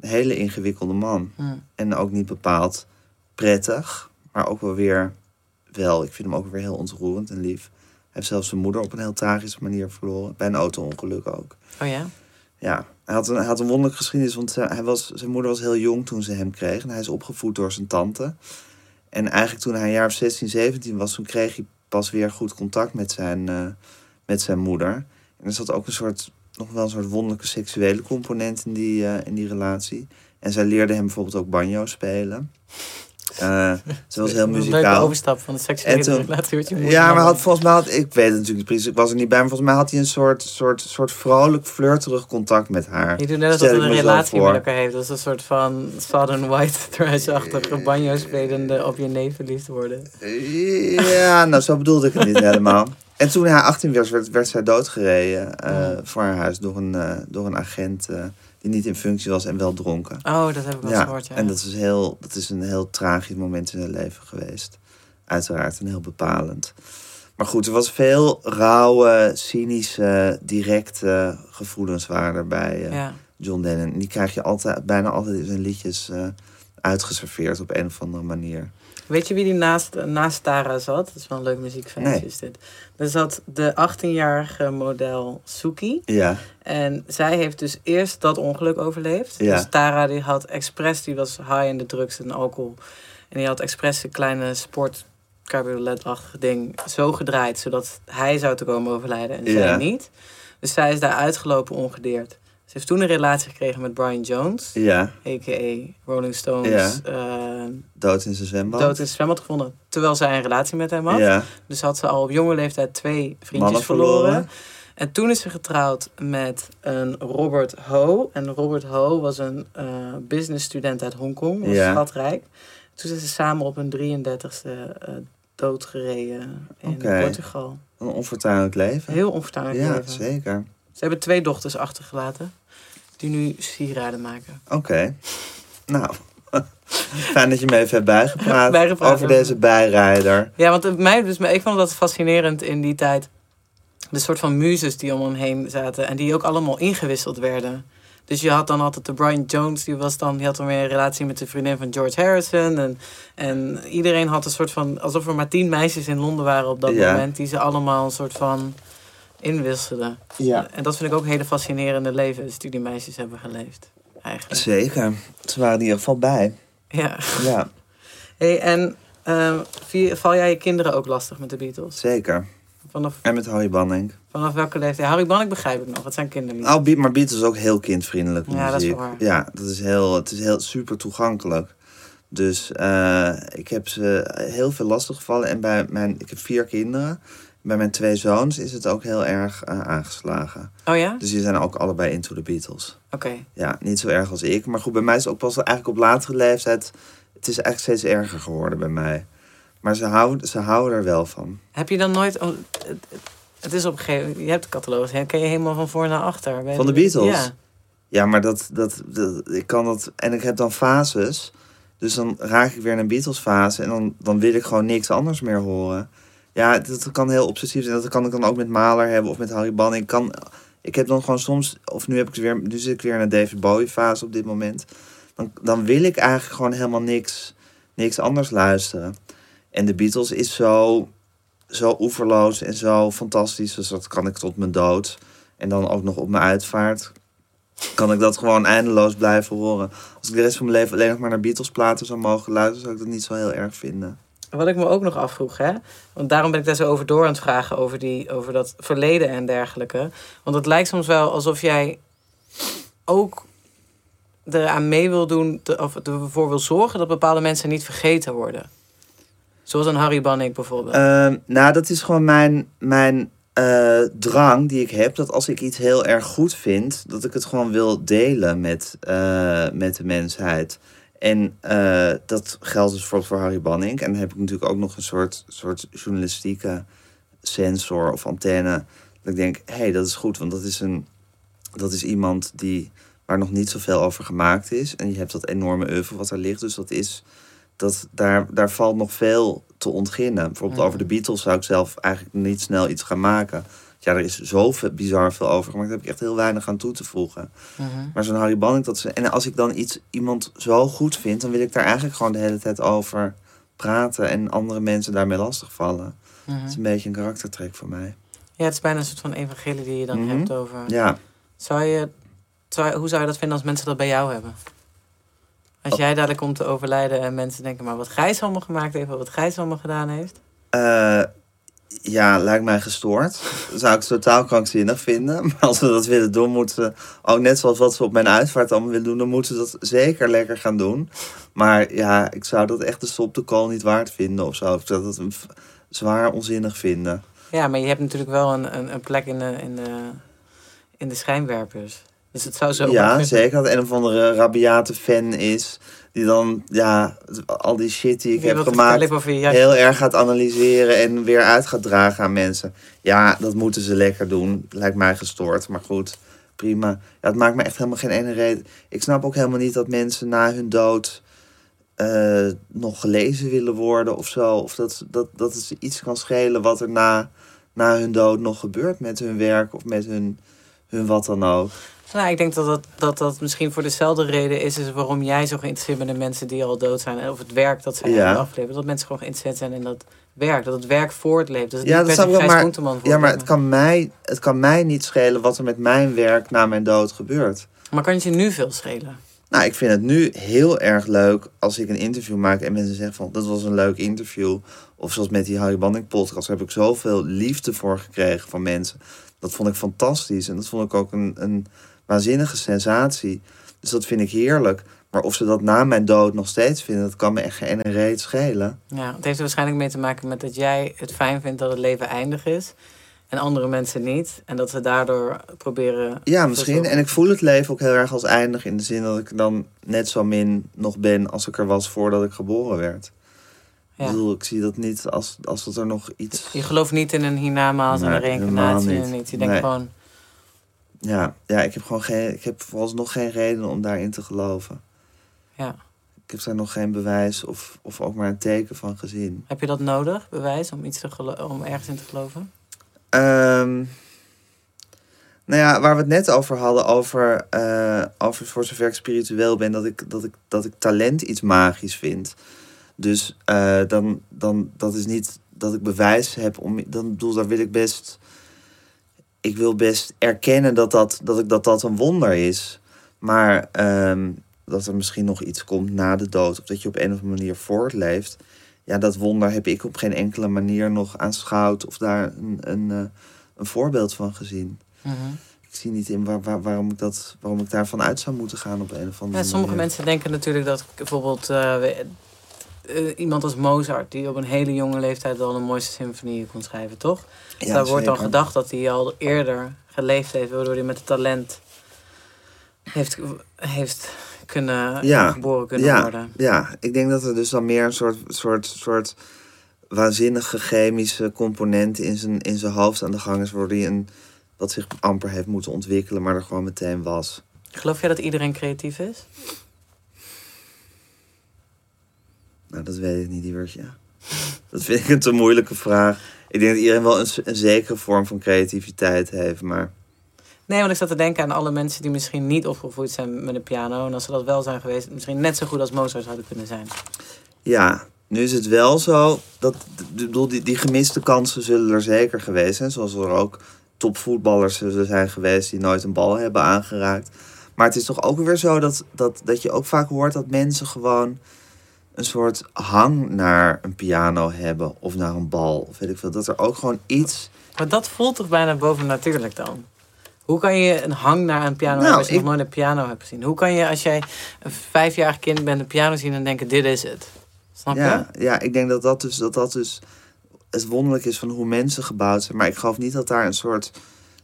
Een hele ingewikkelde man. Hm. En ook niet bepaald prettig, maar ook wel weer wel. Ik vind hem ook weer heel ontroerend en lief. Hij heeft zelfs zijn moeder op een heel tragische manier verloren. Bij een auto-ongeluk ook. Oh ja? Ja, hij had een, hij had een wonderlijke geschiedenis, want hij was, zijn moeder was heel jong toen ze hem kreeg. En hij is opgevoed door zijn tante. En eigenlijk toen hij een jaar of 16, 17 was, toen kreeg hij pas weer goed contact met zijn, eh, met zijn moeder. En er zat ook een soort, nog wel een soort wonderlijke seksuele component in die, eh, in die relatie. En zij leerde hem bijvoorbeeld ook banjo spelen. Eh ze was heel Een leuke muzikaal. overstap van de seksuele je. Ja, maar had volgens mij, had, ik weet het natuurlijk niet precies, ik was er niet bij, maar volgens mij had hij een soort, soort, soort vrolijk, flirterig contact met haar. Je doet net alsof ik een relatie met elkaar heeft. Dat is een soort van Southern White (laughs) trash-achtige banjo spelende op je neef verliefd worden. Ja, nou zo bedoelde ik het niet helemaal. (laughs) En toen hij 18 was, werd, werd zij doodgereden eh, voor haar huis door een, eh, door een agent eh, die niet in functie was en wel dronken. Oh, dat heb ik wel Ja, gehoord, ja. en dat is, heel, dat is een heel tragisch moment in haar leven geweest. Uiteraard, en heel bepalend. Maar goed, er was veel rauwe, cynische, directe gevoelens waren er bij eh, ja. John Lennon. En die krijg je altijd, bijna altijd in zijn liedjes eh, uitgeserveerd op een of andere manier. Weet je wie die naast, naast Tara zat? Dat is wel een leuk muziekfeestje Nee. is dit. Er zat de 18-jarige model Suki. Ja, En zij heeft dus eerst dat ongeluk overleefd. Ja. Dus Tara die had expres, die was high in de drugs en alcohol. En die had expres een kleine sport cabriolet-achtig ding zo gedraaid... zodat hij zou te komen overlijden en zij Ja. niet. Dus zij is daar uitgelopen ongedeerd. Ze heeft toen een relatie gekregen met Brian Jones, ja, a.k.a. Rolling Stones, Ja. eh, dood in zijn zwembad. dood in het zwembad gevonden. Terwijl zij een relatie met hem had. Ja, Dus had ze al op jonge leeftijd twee vriendjes verloren. verloren. En toen is ze getrouwd met een Robert Ho. En Robert Ho was een eh businessstudent uit Hongkong. Was Ja. schatrijk. Toen zijn ze samen op hun 33ste eh doodgereden in. Portugal. Een onfortuinlijk leven. Heel onfortuinlijk ja, leven. zeker. Ze hebben twee dochters achtergelaten. Die nu sieraden maken. Oké. Nou, (laughs) fijn dat je me even hebt bijgepraat, Bijgepraat, over deze bijrijder. Ja, want het- mij, dus, ik vond dat fascinerend in die tijd. De soort van muzes die om hem heen zaten. En die ook allemaal ingewisseld werden. Dus je had dan altijd de Brian Jones, die, was dan, die had dan weer een relatie met de vriendin van George Harrison. En, en iedereen had een soort van, alsof er maar tien meisjes in Londen waren op dat Ja. moment, die ze allemaal een soort van inwisselden. Ja. En dat vind ik ook hele fascinerende levens die die meisjes hebben geleefd. Eigenlijk. Zeker. Ze waren in ieder geval bij. Ja. Ja, Hey, en ehm, val jij je kinderen ook lastig met de Beatles? zeker. Vanaf, En met Harry Banning. vanaf welke leeftijd? Harry Banning begrijp ik nog, het zijn Beat- maar Beatles is ook heel kindvriendelijk Ja, dat is waar. Ja, dat is heel, het is heel super toegankelijk. Dus eh, ik heb ze heel veel lastig gevallen. En bij mijn, ik heb vier kinderen. Bij mijn twee zoons is het ook heel erg eh, aangeslagen. Oh ja? Dus die zijn ook allebei into the Beatles. Oké. Ja, niet zo erg als ik. Maar goed, bij mij is het ook pas eigenlijk op latere leeftijd... Het is eigenlijk steeds erger geworden bij mij. Maar ze houden, ze houden er wel van. Heb je dan nooit... oh, het- is op een gegeven moment... Je hebt de catalogus. hè? Ken je helemaal van voor naar achter? Van de Beatles? Ja. Ja, maar dat, dat, dat, ik kan dat. En ik heb dan fases. Dus dan raak ik weer in een Beatles fase. En dan, dan wil ik gewoon niks anders meer horen. Ja, dat kan heel obsessief zijn. Dat kan ik dan ook met Mahler hebben of met Harry Banning. Ik, kan, ik heb dan gewoon soms. Of nu, heb ik weer, nu zit ik weer in een David Bowie fase op dit moment. Dan, dan wil ik eigenlijk gewoon helemaal niks, niks anders luisteren. En de Beatles is zo, zo oeverloos en zo fantastisch. Dus dat kan ik tot mijn dood. En dan ook nog op mijn uitvaart kan ik dat gewoon eindeloos blijven horen. Als ik de rest van mijn leven alleen nog maar naar Beatles platen zou mogen luisteren, zou ik dat niet zo heel erg vinden. Wat ik me ook nog afvroeg, hè? Want daarom ben ik daar zo over door aan het vragen, over, die, over dat verleden en dergelijke. Want het lijkt soms wel alsof jij ook eraan mee wil doen, of ervoor wil zorgen dat bepaalde mensen niet vergeten worden. Zoals een Harry Bannick bijvoorbeeld. Ehm, nou, dat is gewoon mijn, mijn eh, drang die ik heb. Dat als ik iets heel erg goed vind, dat ik het gewoon wil delen met, eh, met de mensheid. En eh, dat geldt dus bijvoorbeeld voor Harry Banning. En dan heb ik natuurlijk ook nog een soort, soort journalistieke sensor of antenne. Dat ik denk, hé, hey, dat is goed, want dat is, een, dat is iemand die, waar nog niet zoveel over gemaakt is. En je hebt dat enorme oeuvre wat er ligt. Dus dat is, dat, daar, daar valt nog veel te ontginnen. Bijvoorbeeld over de Beatles zou ik zelf eigenlijk niet snel iets gaan maken. Ja, er is zoveel bizar veel over gemaakt. Daar heb ik echt heel weinig aan toe te voegen. Mhm. Maar zo'n Harry Banning, dat ze. En als ik dan iets, iemand zo goed vind, dan wil ik daar eigenlijk gewoon de hele tijd over praten en andere mensen daarmee lastigvallen. Mhm. Dat is een beetje een karaktertrek voor mij. Ja, het is bijna een soort van evangelie die je dan Mhm. hebt over... Ja, Zou je, zou, hoe zou je dat vinden als mensen dat bij jou hebben? Als Oh. jij dadelijk komt te overlijden en mensen denken... maar wat Gijs allemaal gemaakt heeft, wat Gijs allemaal gedaan heeft... Eh, ja, lijkt mij gestoord. Zou ik totaal krankzinnig vinden. Maar als we dat willen doen, moeten we ook net zoals wat ze op mijn uitvaart allemaal willen doen, dan moeten we dat zeker lekker gaan doen. Maar ja, ik zou dat echt de stop de kool niet waard vinden of zo. Ik zou dat zwaar onzinnig vinden. Ja, maar je hebt natuurlijk wel een, een, een plek in de, in, de, in de schijnwerpers. Dus het zou zo... Ja, zeker dat een of andere rabiate fan is. Die dan, ja, al die shit die ik heb gemaakt, Over je jasje. heel erg gaat analyseren en weer uit gaat dragen aan mensen. Ja, dat moeten ze lekker doen. Lijkt mij gestoord, maar goed, prima. Ja, het maakt me echt helemaal geen ene reden. Ik snap ook helemaal niet dat mensen na hun dood eh, nog gelezen willen worden of zo. Of dat, dat, dat het ze iets kan schelen wat er na, na hun dood nog gebeurt met hun werk of met hun, hun wat dan ook. Nou, ik denk dat dat, dat dat misschien voor dezelfde reden is... is waarom jij zo geïnteresseerd bent in mensen die al dood zijn. Of het werk dat zij Ja. afgeleverd. Dat mensen gewoon geïnteresseerd zijn in dat werk. Dat het werk voortleeft. Dat het Ja, niet dat ik wel, maar- Ja, maar het kan, mij, het kan mij niet schelen wat er met mijn werk na mijn dood gebeurt. Maar kan het je nu veel schelen? Nou, ik vind het nu heel erg leuk als ik een interview maak en mensen zeggen van dat was een leuk interview. Of zoals met die Harry Banning podcast, daar heb ik zoveel liefde voor gekregen van mensen. Dat vond ik fantastisch en dat vond ik ook een, een waanzinnige sensatie. Dus dat vind ik heerlijk. Maar of ze dat na mijn dood nog steeds vinden, dat kan me echt geen ene reet schelen. Ja, het heeft er waarschijnlijk mee te maken met dat jij het fijn vindt dat het leven eindig is. En andere mensen niet. En dat ze daardoor proberen... Ja, misschien. En ik voel het leven ook heel erg als eindig in de zin dat ik dan net zo min nog ben als ik er was voordat ik geboren werd. Ja. Ik bedoel, ik zie dat niet als, als dat er nog iets... Je gelooft niet in een hiernamaals en een reïncarnatie. en niet. niet. Je denkt Nee. gewoon... Ja, ja ik heb gewoon geen, ik heb vooralsnog geen reden om daarin te geloven. Ja. Ik heb daar nog geen bewijs of, of ook maar een teken van gezien. Heb je dat nodig, bewijs, om, iets te om ergens in te geloven? Ehm, nou ja, waar we het net over hadden, over, eh, over voor zover ik spiritueel ben, dat ik, dat ik, dat ik talent iets magisch vind. Dus eh, dan, dan, dat is niet dat ik bewijs heb om. Dan bedoel, daar wil ik best. Ik wil best erkennen dat dat, dat, ik, dat, dat een wonder is. Maar ehm, dat er misschien nog iets komt na de dood. Of dat je op een of andere manier voortleeft. Ja, dat wonder heb ik op geen enkele manier nog aanschouwd. Of daar een, een, eh, een voorbeeld van gezien. Mhm. Ik ik zie niet in waar, waar, waarom, ik dat, waarom ik daarvan uit zou moeten gaan op een of andere Ja, sommige manier. mensen denken natuurlijk dat bijvoorbeeld eh, eh, iemand als Mozart, die op een hele jonge leeftijd al de mooiste symfonie kon schrijven, toch? Ja, Daar wordt dan gedacht dat hij al eerder geleefd heeft, waardoor hij met het talent heeft, heeft kunnen Ja, geboren kunnen ja, worden. Ja, ik denk dat er dus dan meer een soort, soort, soort waanzinnige chemische component in zijn, in zijn hoofd aan de gang is, waardoor hij een, wat zich amper heeft moeten ontwikkelen, maar er gewoon meteen was. Geloof jij dat iedereen creatief is? Nou, dat weet ik niet, Diewertje. Dat vind ik een te moeilijke vraag. Ik denk dat iedereen wel een, zekere vorm van creativiteit heeft, maar Nee, want ik zat te denken aan alle mensen die misschien niet opgevoed zijn met een piano. En als ze dat wel zijn geweest, misschien net zo goed als Mozart zouden kunnen zijn. ja, nu is het wel zo dat bedoel, die, die gemiste kansen zullen er zeker geweest zijn. Zoals er ook topvoetballers zullen zijn geweest die nooit een bal hebben aangeraakt. Maar het is toch ook weer zo dat, dat, dat je ook vaak hoort dat mensen gewoon een soort hang naar een piano hebben of naar een bal. Of weet ik veel. Dat er ook gewoon iets. Maar dat voelt toch bijna bovennatuurlijk dan? Hoe kan je een hang naar een piano Nou, hebben als je ik- nog nooit een piano hebt gezien? Hoe kan je als jij een vijfjarig kind bent een piano zien en denken dit is het? Snap Ja, je? ja, ik denk dat dat, dus, dat dat dus het wonderlijk is van hoe mensen gebouwd zijn. Maar ik geloof niet dat daar een soort,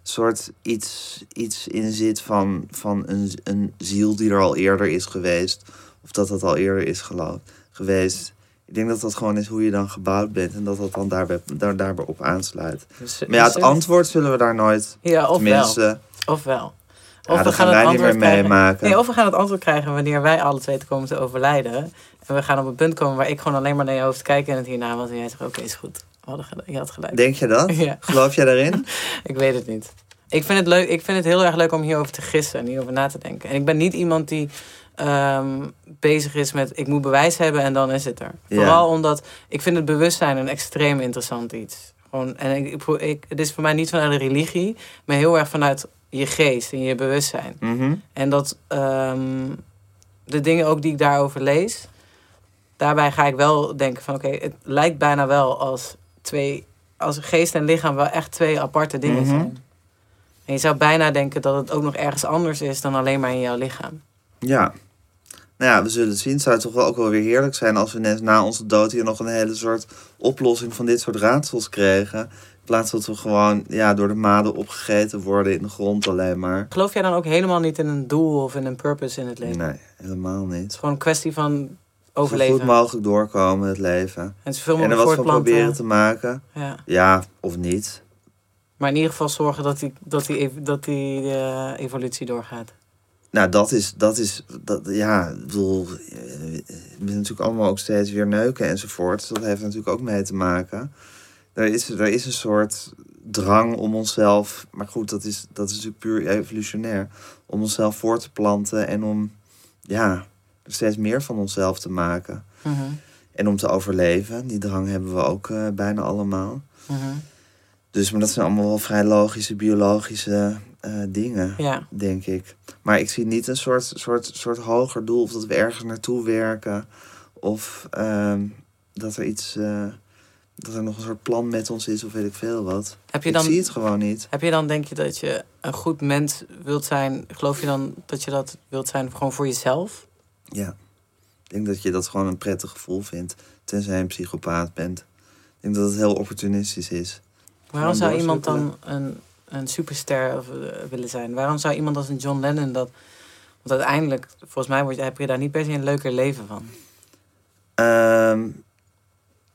soort iets, iets in zit van, van een, een ziel die er al eerder is geweest. Of dat dat al eerder is geloof, geweest. Ik denk dat dat gewoon is hoe je dan gebouwd bent. En dat dat dan daarbij, daar, daarbij op aansluit. Dus, Maar ja, het antwoord zullen we daar nooit... Ja, of wel. Tenminste, Of ja, dat gaan niet meer meemaken. Nee, of we gaan het antwoord krijgen wanneer wij alle twee te komen te overlijden. En we gaan op een punt komen waar ik gewoon alleen maar naar je hoofd kijk en het hierna was. En jij zegt, oké, is goed. We. Je had gelijk. Denk je dat? (laughs) Ja. Geloof jij daarin? (laughs) Ik weet het niet. Ik vind het, leuk, ik vind het heel erg leuk om hierover te gissen en hierover na te denken. En ik ben niet iemand die ehm, bezig is met ik moet bewijs hebben en dan is het er. Ja. Vooral omdat ik vind het bewustzijn een extreem interessant iets. Gewoon, en ik, ik, het is voor mij niet vanuit de religie, maar heel erg vanuit je geest en je bewustzijn. Mhm. En dat ehm, de dingen ook die ik daarover lees, daarbij ga ik wel denken van oké, het lijkt bijna wel als twee, als geest en lichaam wel echt twee aparte dingen Mhm. zijn. En je zou bijna denken dat het ook nog ergens anders is dan alleen maar in jouw lichaam. Ja. Nou ja, we zullen het zien. Het zou toch wel ook wel weer heerlijk zijn als we net na onze dood hier nog een hele soort oplossing van dit soort raadsels kregen. In plaats dat we gewoon ja, door de maden opgegeten worden in de grond alleen maar. Geloof jij dan ook helemaal niet in een doel of in een purpose in het leven? Nee, helemaal Het niet. is gewoon een kwestie van Zo overleven. goed mogelijk doorkomen, het leven. en zoveel En er mogelijk wat van proberen te maken. Ja. Ja, of niet. Maar in ieder geval zorgen dat die, dat die, dat die eh, evolutie doorgaat. Nou, dat is, dat is, dat, ja, ik bedoel, eh, we willen natuurlijk allemaal ook steeds weer neuken enzovoort. Dat heeft natuurlijk ook mee te maken. Er is, er is een soort drang om onszelf, maar goed, dat is, dat is natuurlijk puur evolutionair, om onszelf voor te planten en om, ja, steeds meer van onszelf te maken. Mhm, En om te overleven, die drang hebben we ook eh, bijna allemaal. mhm. Dus, maar dat zijn allemaal wel vrij logische, biologische eh, dingen Ja. denk ik. Maar ik zie niet een soort, soort, soort hoger doel of dat we ergens naartoe werken. Of ehm, dat er iets, eh, dat er nog een soort plan met ons is of weet ik veel wat. Heb je ik dan zie het gewoon niet. Heb je dan, denk je, dat je een goed mens wilt zijn? Geloof je dan dat je dat wilt zijn gewoon voor jezelf? Ja. Ik denk dat je dat gewoon een prettig gevoel vindt, tenzij je een psychopaat bent. Ik denk dat het heel opportunistisch is. Waarom zou iemand dan een, een superster eh, willen zijn? Waarom zou iemand als een John Lennon dat... Want uiteindelijk, volgens mij word je, heb je daar niet per se een leuker leven van. Ehm,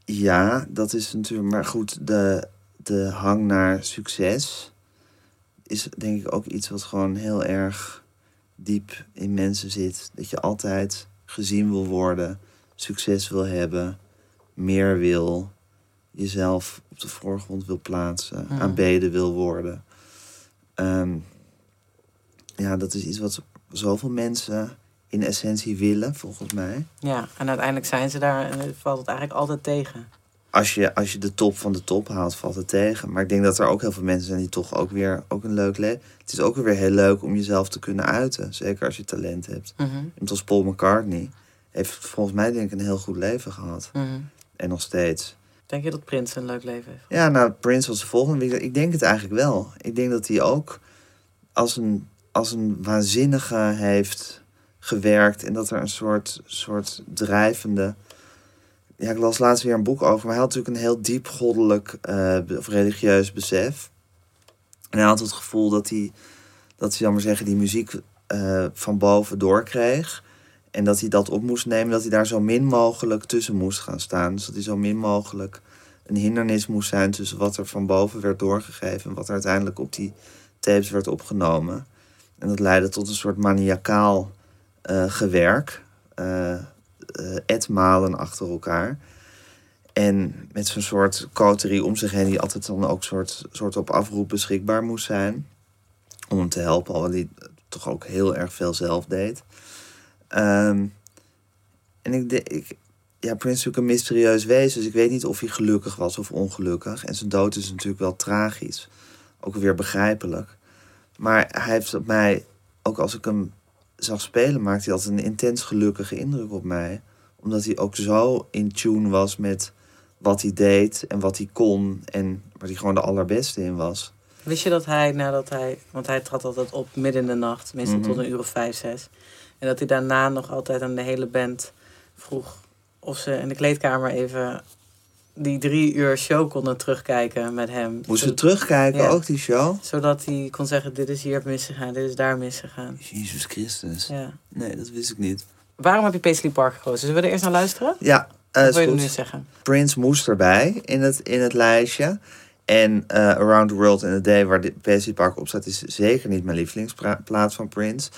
ja, dat is natuurlijk. Maar goed, de, de hang naar succes is denk ik ook iets wat gewoon heel erg diep in mensen zit. Dat je altijd gezien wil worden, succes wil hebben, meer wil, jezelf op de voorgrond wil plaatsen, Mhm. aanbeden wil worden. Ehm, ja, dat is iets wat zoveel mensen in essentie willen, volgens mij. Ja, en uiteindelijk zijn ze daar en valt het eigenlijk altijd tegen. als je, als je de top van de top haalt, valt het tegen. Maar ik denk dat er ook heel veel mensen zijn die toch ook weer ook een leuk leven. Het is ook weer heel leuk om jezelf te kunnen uiten. Zeker als je talent hebt. Want als Paul McCartney heeft volgens mij denk ik een heel goed leven gehad. mhm. En nog steeds. Denk je dat Prins een leuk leven heeft? Ja, nou, Prince was de volgende. Ik denk het eigenlijk wel. Ik denk dat hij ook als een, als een waanzinnige heeft gewerkt. En dat er een soort, soort drijvende. Ja, ik las laatst weer een boek over. Maar hij had natuurlijk een heel diep goddelijk eh, of religieus besef. En hij had het gevoel dat hij, dat hij, maar zeggen, die muziek eh, van boven doorkreeg. En dat hij dat op moest nemen, dat hij daar zo min mogelijk tussen moest gaan staan. Dus dat hij zo min mogelijk een hindernis moest zijn tussen wat er van boven werd doorgegeven en wat er uiteindelijk op die tapes werd opgenomen. En dat leidde tot een soort maniacaal eh, gewerk, uh, etmalen achter elkaar. En met zo'n soort coterie om zich heen, die altijd dan ook soort, soort op afroep beschikbaar moest zijn. Om hem te helpen, alhoewel hij toch ook heel erg veel zelf deed. Ehm, en ik, de, ik, ja, Prince is natuurlijk een mysterieus wezen, dus ik weet niet of hij gelukkig was of ongelukkig. En zijn dood is natuurlijk wel tragisch, ook weer begrijpelijk. Maar hij heeft op mij, ook als ik hem zag spelen, maakte hij altijd een intens gelukkige indruk op mij. Omdat hij ook zo in tune was met wat hij deed en wat hij kon en waar hij gewoon de allerbeste in was. Wist je dat hij nadat hij, want hij trad altijd op midden in de nacht, meestal Mhm. tot een uur of vijf, zes. En dat hij daarna nog altijd aan de hele band vroeg of ze in de kleedkamer even die drie uur show konden terugkijken met hem. Moest Zo- je terugkijken, Ja. ook die show? Zodat hij kon zeggen, dit is hier misgegaan, dit is daar misgegaan. Jezus Christus. Ja. Nee, dat wist ik niet. Waarom heb je Paisley Park gekozen? Zullen we er eerst naar luisteren? Ja, Wat is wil je goed. nu zeggen? Prince moest erbij in het, in het lijstje. En eh, Around the World in a Day, waar de Paisley Park op staat, is zeker niet mijn lievelingsplaat van Prince.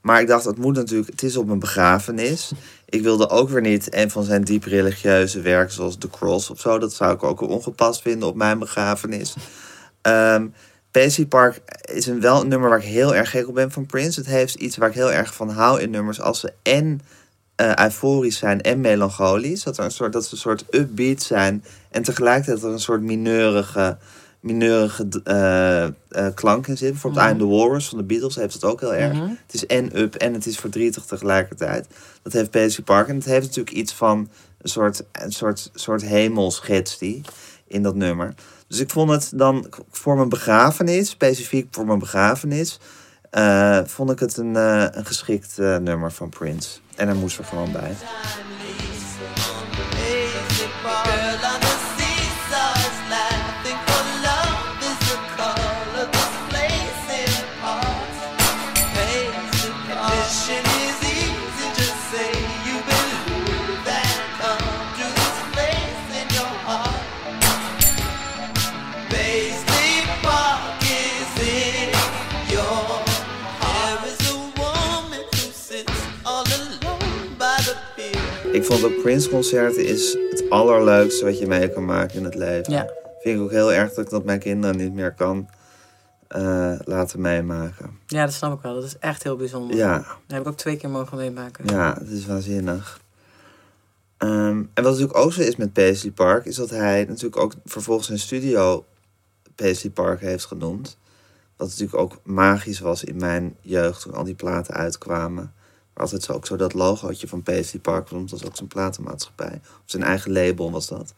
Maar ik dacht, het moet natuurlijk, het is op een begrafenis. Ik wilde ook weer niet een van zijn diep religieuze werken, zoals The Cross of zo. Dat zou ik ook ongepast vinden op mijn begrafenis. Ehm Paisley Park is een, wel een nummer waar ik heel erg gek op ben van Prince. Het heeft iets waar ik heel erg van hou in nummers als ze en eh, euforisch zijn en melancholisch. Dat, er een soort, dat ze een soort upbeat zijn en tegelijkertijd er een soort mineurige, mineurige eh, eh, klank in zit. Bijvoorbeeld Mhm. I'm the Walrus van de Beatles heeft het ook heel erg. Mhm. Het is en up en het is verdrietig tegelijkertijd. Dat heeft Paisley Park. En het heeft natuurlijk iets van een soort, een soort, soort hemelschets die in dat nummer. Dus ik vond het dan voor mijn begrafenis, specifiek voor mijn begrafenis, eh, vond ik het een, eh, een geschikt eh, nummer van Prince. En hij moest er gewoon bij. Ik vond ook Prince-concerten is het allerleukste wat je mee kan maken in het leven. Ja. Vind ik ook heel erg dat ik dat mijn kinderen niet meer kan eh, laten meemaken. ja, dat snap ik wel. Dat is echt heel bijzonder. Ja, Dat heb ik ook twee keer mogen meemaken. Ja, het is waanzinnig. Ehm, en wat natuurlijk ook zo is met Paisley Park, is dat hij natuurlijk ook vervolgens zijn studio Paisley Park heeft genoemd. Wat natuurlijk ook magisch was in mijn jeugd toen al die platen uitkwamen. Maar altijd zo, ook zo dat logootje van Paisley Park, want dat was ook zijn platenmaatschappij. Of zijn eigen label was dat.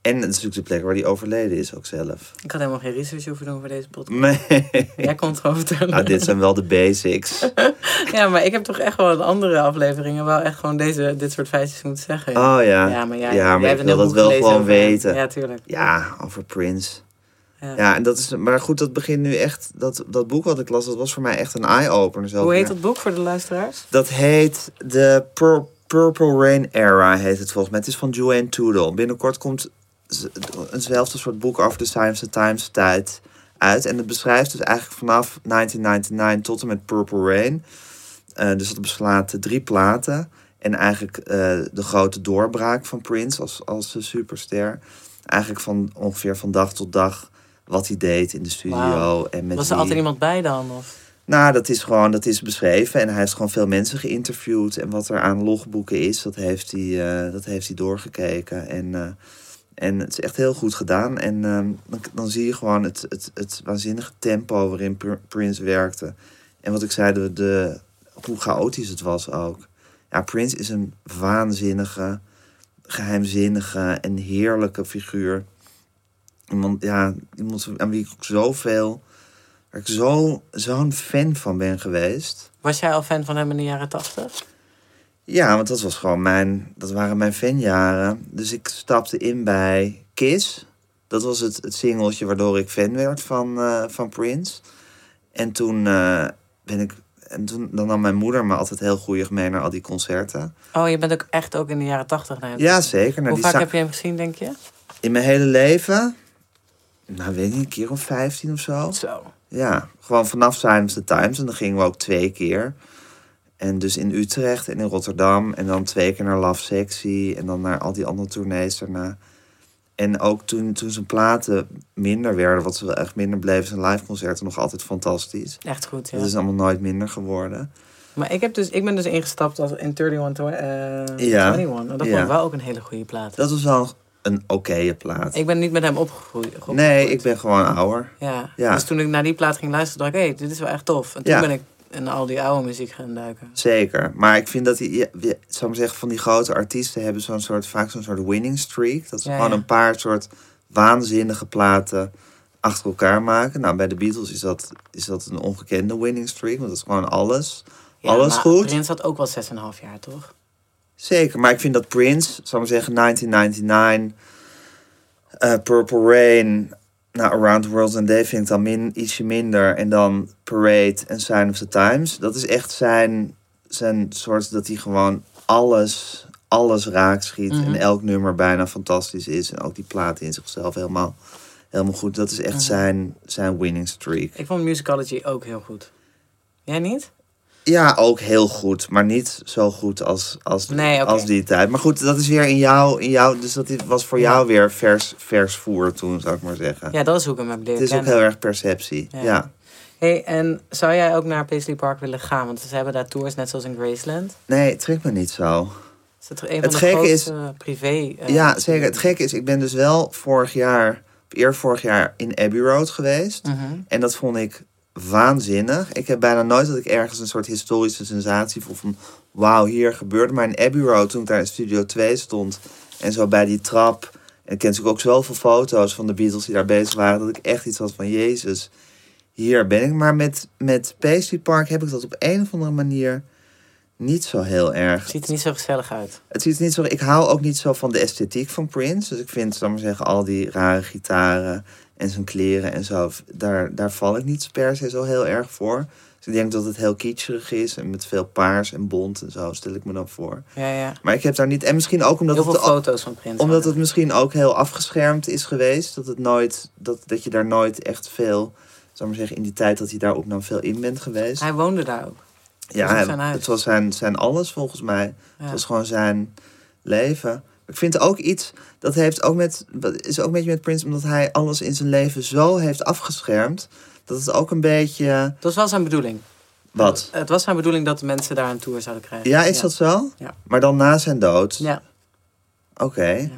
En het is natuurlijk de plek waar hij overleden is ook zelf. Ik had helemaal geen research hoeven doen voor deze podcast. Nee. Jij kon het gewoon vertellen. Nou, dit zijn wel de basics. (laughs) Ja, maar ik heb toch echt wel in andere afleveringen wel echt gewoon deze, dit soort feitjes moeten zeggen. Oh ja. ja maar, jij, ja, maar jij ik wil dat wel gewoon over weten. Ja, tuurlijk. Ja, over Prince. Ja. Ja, en dat is, maar goed, dat begint nu echt. Dat, dat boek wat ik las, dat was voor mij echt een eye-opener. zelf Hoe heet dat boek voor de luisteraars? Dat heet de Pur- Purple Rain Era, heet het volgens mij. Het is van Joanne Toodle. Binnenkort komt eenzelfde soort boek over de of the Times tijd uit. En het beschrijft dus eigenlijk vanaf 1999 tot en met Purple Rain. Eh, dus dat beslaat drie platen. En eigenlijk eh, de grote doorbraak van Prince als, als superster. Eigenlijk van ongeveer van dag tot dag wat hij deed in de studio. En met Was er wie- altijd iemand bij dan? Of? nou, dat is gewoon, dat is beschreven. En hij heeft gewoon veel mensen geïnterviewd. En wat er aan logboeken is, dat heeft hij, eh, dat heeft hij doorgekeken. En, eh, en het is echt heel goed gedaan. En ehm, dan, dan zie je gewoon het, het, het waanzinnige tempo waarin Pr- Prince werkte. En wat ik zei, de, de, hoe chaotisch het was ook. Ja, Prince is een waanzinnige, geheimzinnige en heerlijke figuur. Iemand, ja, iemand aan wie ik ook zoveel waar ik zo, zo'n fan van ben geweest. Was jij al fan van hem in de jaren tachtig? Ja, want dat was gewoon mijn, dat waren mijn fanjaren. Dus ik stapte in bij Kiss. Dat was het, het singeltje waardoor ik fan werd van, eh, van Prince. En toen eh, ben ik, en toen dan nam mijn moeder me altijd heel goeie mee naar al die concerten. Oh, je bent ook echt ook in de jaren tachtig naar hem Ja, zeker. Hoe die vaak heb je hem gezien, denk je? In mijn hele leven, nou weet ik niet, een keer of 15 of zo. Zo. Ja, gewoon vanaf of the Times. En dan gingen we ook twee keer. En dus in Utrecht en in Rotterdam. En dan twee keer naar Love Sexy. En dan naar al die andere tournees daarna. En ook toen, toen zijn platen minder werden, wat ze wel echt minder bleven, zijn liveconcerten nog altijd fantastisch. Echt goed, ja. Dat is allemaal nooit minder geworden. Maar ik, heb dus, ik ben dus ingestapt als in 31 to, eh, Ja. 21. En dat Ja. ik wel ook een hele goede plaat. Dat was wel een oké plaat. Ik ben niet met hem opgegroeid. opgegroeid. nee, ik ben gewoon ouder. Ja. Ja. Dus toen ik naar die plaat ging luisteren, dacht ik, hé, hey, dit is wel echt tof. En toen Ja. ben ik in al die oude muziek gaan duiken. Zeker. Maar ik vind dat die, ja, zou maar zeggen, van die grote artiesten hebben zo'n soort, vaak zo'n soort winning streak. Dat ze gewoon een paar soort waanzinnige platen achter elkaar maken. Nou, bij de Beatles is dat, is dat een ongekende winning streak, want dat is gewoon alles. Alles goed. Prins had ook wel 6,5 jaar, toch? Zeker, maar ik vind dat Prince, zou ik maar zeggen, 1999, eh, Purple Rain, nou, Around the World and Day vind ik dan min, ietsje minder. En dan Parade en Sign of the Times. Dat is echt zijn, zijn soort dat hij gewoon alles, alles raak schiet. Mhm. En elk nummer bijna fantastisch is. En ook die plaat in zichzelf helemaal, helemaal goed. Dat is echt Mhm. zijn, zijn winning streak. Ik vond Musicology ook heel goed. Jij niet? Ja, ook heel goed, maar niet zo goed als, als, Nee, als die tijd. Maar goed, dat is weer in jou, in jou dus dat was voor jou weer vers, vers voer toen, zou ik maar zeggen. Ja, dat is hoe ik hem heb leren Het is ook heel erg perceptie. Ja. Ja. Hey, en zou jij ook naar Paisley Park willen gaan? Want ze hebben daar tours, net zoals in Graceland. Nee, het trekt me niet zo. Is het een van Het de gekke is- grootste privé... eh, ja, zeker. Het gekke is, ik ben dus wel vorig jaar, eer vorig jaar in Abbey Road geweest. mhm. En dat vond ik waanzinnig. Ik heb bijna nooit dat ik ergens een soort historische sensatie voel van... Wauw, hier gebeurde. Maar in Abbey Road, toen ik daar in Studio 2 stond... en zo bij die trap... en ik ken natuurlijk ook zoveel foto's van de Beatles die daar bezig waren... dat ik echt iets had van, Jezus, hier ben ik. Maar met, met Paisley Park heb ik dat op een of andere manier niet zo heel erg. Ziet er niet zo gezellig uit. Het ziet er niet zo. Ik hou ook niet zo van de esthetiek van Prince. Dus ik vind, zal maar zeggen, al die rare gitaren en zijn kleren en zo. Daar, daar val ik niet per se zo heel erg voor. Dus ik denk dat het heel kitscherig is en met veel paars en bont en zo stel ik me dan voor. Ja, ja. Maar ik heb daar niet. En misschien ook omdat Heel veel het. foto's van Prins. Omdat het misschien ook heel afgeschermd is geweest. Dat, het nooit, dat, dat je daar nooit echt veel, zal maar zeggen, in die tijd dat hij daar opnam, veel in bent geweest. Hij woonde daar ook. Ja, was zijn huis. het was zijn, zijn alles volgens mij. Ja. Het was gewoon zijn leven. Ik vind ook iets, dat heeft ook met, dat is ook een beetje met Prince, omdat hij alles in zijn leven zo heeft afgeschermd, dat het ook een beetje, Dat was wel zijn bedoeling. wat? Het was zijn bedoeling dat de mensen daar een tour zouden krijgen. Ja, is dat zo? Ja. Maar dan na zijn dood? Ja, Oké,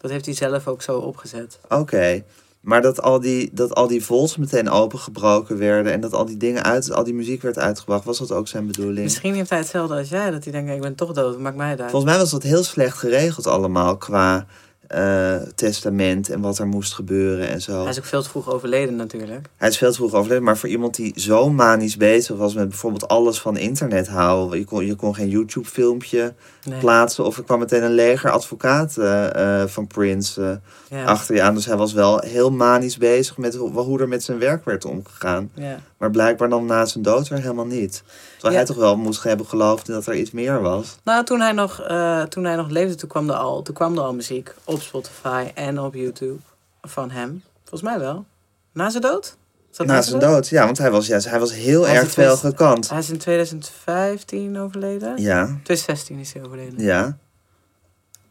dat heeft hij zelf ook zo opgezet. oké. Maar dat al, die, dat al die vols meteen opengebroken werden en dat al die dingen uit, al die muziek werd uitgebracht, was dat ook zijn bedoeling? Misschien heeft hij hetzelfde als jij, dat hij denkt, ik ben toch dood, maakt mij uit. Volgens mij was dat heel slecht geregeld allemaal qua eh, testament en wat er moest gebeuren en zo. Hij is ook veel te vroeg overleden natuurlijk. Hij is veel te vroeg overleden, maar voor iemand die zo manisch bezig was met bijvoorbeeld alles van internet houden. Je kon, je kon geen YouTube-filmpje Nee. plaatsen of er kwam meteen een leger advocaten eh, van Prince eh, Ja. achter je aan. Dus hij was wel heel manisch bezig met hoe, hoe er met zijn werk werd omgegaan. Ja. Maar blijkbaar dan na zijn dood weer helemaal niet. Terwijl Ja. hij toch wel moest hebben geloofd dat er iets meer was. Nou, toen hij, nog, eh, toen hij nog leefde, toen kwam, er al, toen kwam er al muziek op Spotify en op YouTube van hem. Volgens mij wel. Na zijn dood? Na zijn dood, ja, want hij was, ja, hij was heel Hij erg veel 2000 gekant. Hij is in 2015 overleden. Ja, 2016 is hij overleden. ja.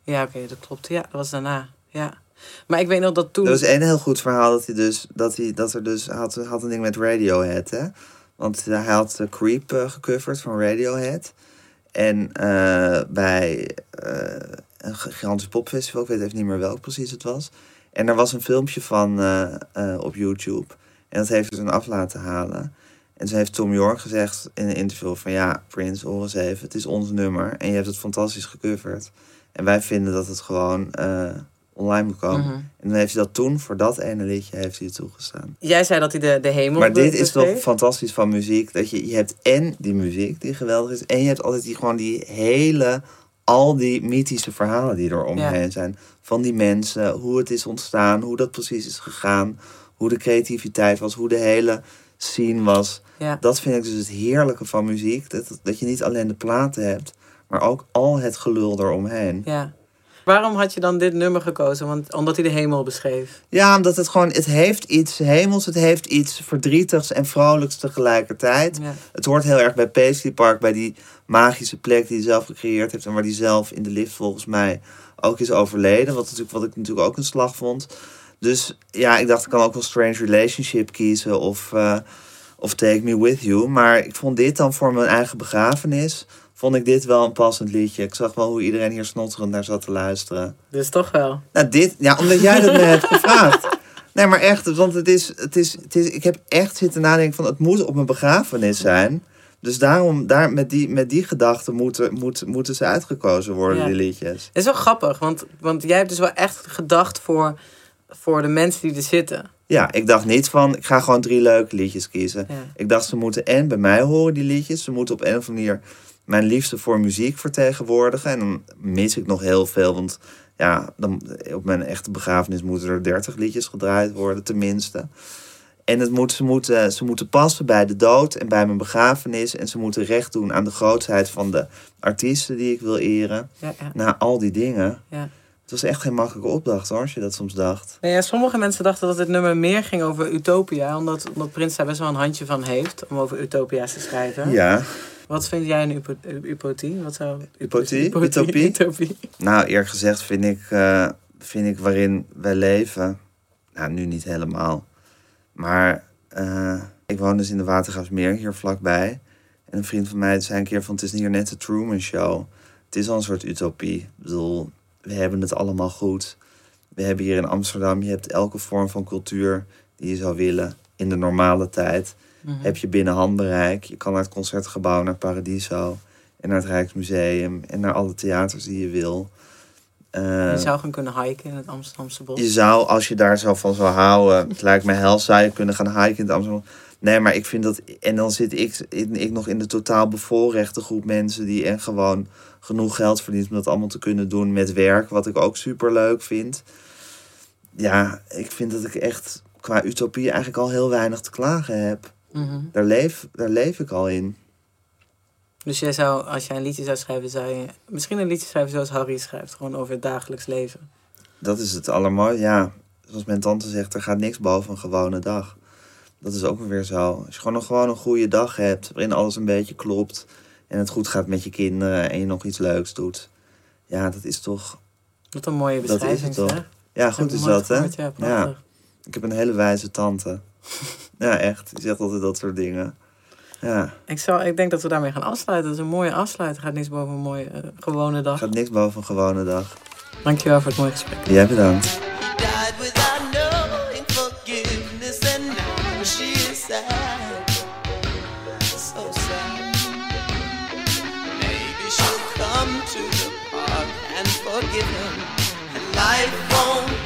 Ja, oké, dat klopt. Ja, dat was daarna. Ja. Maar ik weet nog dat toen... Er was één heel goed verhaal dat hij dus dat hij dat er dus had, had een ding met Radiohead, hè? Want hij had Creep eh, gecoverd van Radiohead. En eh, bij eh, een gigantisch popfestival, ik weet even niet meer welk precies het was. En er was een filmpje van op YouTube. En dat heeft ze toen af laten halen. En toen heeft Tom York gezegd in een interview van ja, Prince, hoor eens even, het is ons nummer. En je hebt het fantastisch gecoverd. En wij vinden dat het gewoon online komen. Mhm. En dan heeft hij dat toen, voor dat ene liedje, heeft hij het toegestaan. Jij zei dat hij de, de hemel Maar dit is toch fantastisch van muziek. Dat je, je hebt en die muziek die geweldig is. En je hebt altijd die, gewoon die hele, al die mythische verhalen die er omheen zijn. Van die mensen, hoe het is ontstaan, hoe dat precies is gegaan. Hoe de creativiteit was, hoe de hele scene was. Ja. Dat vind ik dus het heerlijke van muziek. Dat, dat je niet alleen de platen hebt, maar ook al het gelul eromheen. ja. Waarom had je dan dit nummer gekozen? Want, omdat hij de hemel beschreef. Ja, omdat het gewoon, het heeft iets hemels, het heeft iets verdrietigs en vrolijks tegelijkertijd. Ja. Het hoort heel erg bij Paisley Park, bij die magische plek die hij zelf gecreëerd heeft. En waar hij zelf in de lift volgens mij ook is overleden. Wat, natuurlijk, wat ik natuurlijk ook een slag vond. Dus ja, ik dacht ik kan ook wel Strange Relationship kiezen of, eh, of Take Me With You. Maar ik vond dit dan voor mijn eigen begrafenis, vond ik dit wel een passend liedje. Ik zag wel hoe iedereen hier snotterend naar zat te luisteren. Dus toch wel. Nou, dit, ja, omdat jij dat me hebt (laughs) gevraagd. Nee, maar echt, want het is, het is, het is, ik heb echt zitten nadenken van, het moet op mijn begrafenis zijn. Dus daarom, daar, met die, met die gedachten moeten, moet, moeten ze uitgekozen worden, Ja. die liedjes. Het is wel grappig, want, want jij hebt dus wel echt gedacht voor, voor de mensen die er zitten. Ja, ik dacht niet van, ik ga gewoon drie leuke liedjes kiezen. Ja. Ik dacht, ze moeten en bij mij horen, die liedjes. Ze moeten op een of andere manier mijn liefde voor muziek vertegenwoordigen. En dan mis ik nog heel veel, want ja, dan, op mijn echte begrafenis moeten er dertig liedjes gedraaid worden, tenminste. En het moet, ze, moeten, ze moeten passen bij de dood en bij mijn begrafenis. En ze moeten recht doen aan de grootheid van de artiesten die ik wil eren. Ja, ja, Na al die dingen. ja. Het was echt geen makkelijke opdracht hoor, als je dat soms dacht. Nou ja, sommige mensen dachten dat dit nummer meer ging over Utopia, omdat, omdat Prins daar best wel een handje van heeft om over Utopia's te schrijven. Ja, Wat vind jij een upo- upotie? Wat zou Upotie? Utopie? Utopie. Nou, eerlijk gezegd vind ik, eh, vind ik waarin wij leven. Nou, nu niet helemaal. Maar eh, ik woon dus in de Watergraafsmeer hier vlakbij. En een vriend van mij zei een keer van... het is hier net de Truman Show. Het is al een soort utopie. Ik bedoel, we hebben het allemaal goed. We hebben hier in Amsterdam... je hebt elke vorm van cultuur die je zou willen. In de normale tijd Mhm. heb je binnen handbereik. Je kan naar het Concertgebouw, naar Paradiso... en naar het Rijksmuseum... en naar alle theaters die je wil... Eh, Je zou gewoon kunnen hiken in het Amsterdamse bos. je zou, als je daar zo van zou houden, (laughs) het lijkt me hel, zou je kunnen gaan hiken in het Amsterdam. Nee, maar ik vind dat. En dan zit ik, in, ik nog in de totaal bevoorrechte groep mensen die en gewoon genoeg geld verdient om dat allemaal te kunnen doen met werk, wat ik ook super leuk vind. Ja, ik vind dat ik echt qua utopie eigenlijk al heel weinig te klagen heb. Mhm. Daar leef, daar leef ik al in. Dus jij zou, als jij een liedje zou schrijven, zou je misschien een liedje schrijven zoals Harry schrijft, gewoon over het dagelijks leven. Dat is het allermooiste. Ja, zoals mijn tante zegt, er gaat niks boven een gewone dag. Dat is ook weer zo. Als je gewoon een, gewoon een goede dag hebt, waarin alles een beetje klopt... en het goed gaat met je kinderen en je nog iets leuks doet... ja, dat is toch... Wat een mooie Dat is beschrijving. het toch? zeg. Ja, goed is dat, hè? Ja. Ik heb een hele wijze tante. (laughs) ja, echt. Die zegt altijd dat soort dingen. Ja, Ik, zou, ik denk dat we daarmee gaan afsluiten. Dat is een mooie afsluiting. Gaat niets boven een mooie eh, gewone dag. gaat niks boven een gewone dag. Dankjewel voor het mooie gesprek. Jij bedankt. died without knowing forgiveness, and now she is sad. So sad. Maybe she'll come to the park and forgive him, and life won't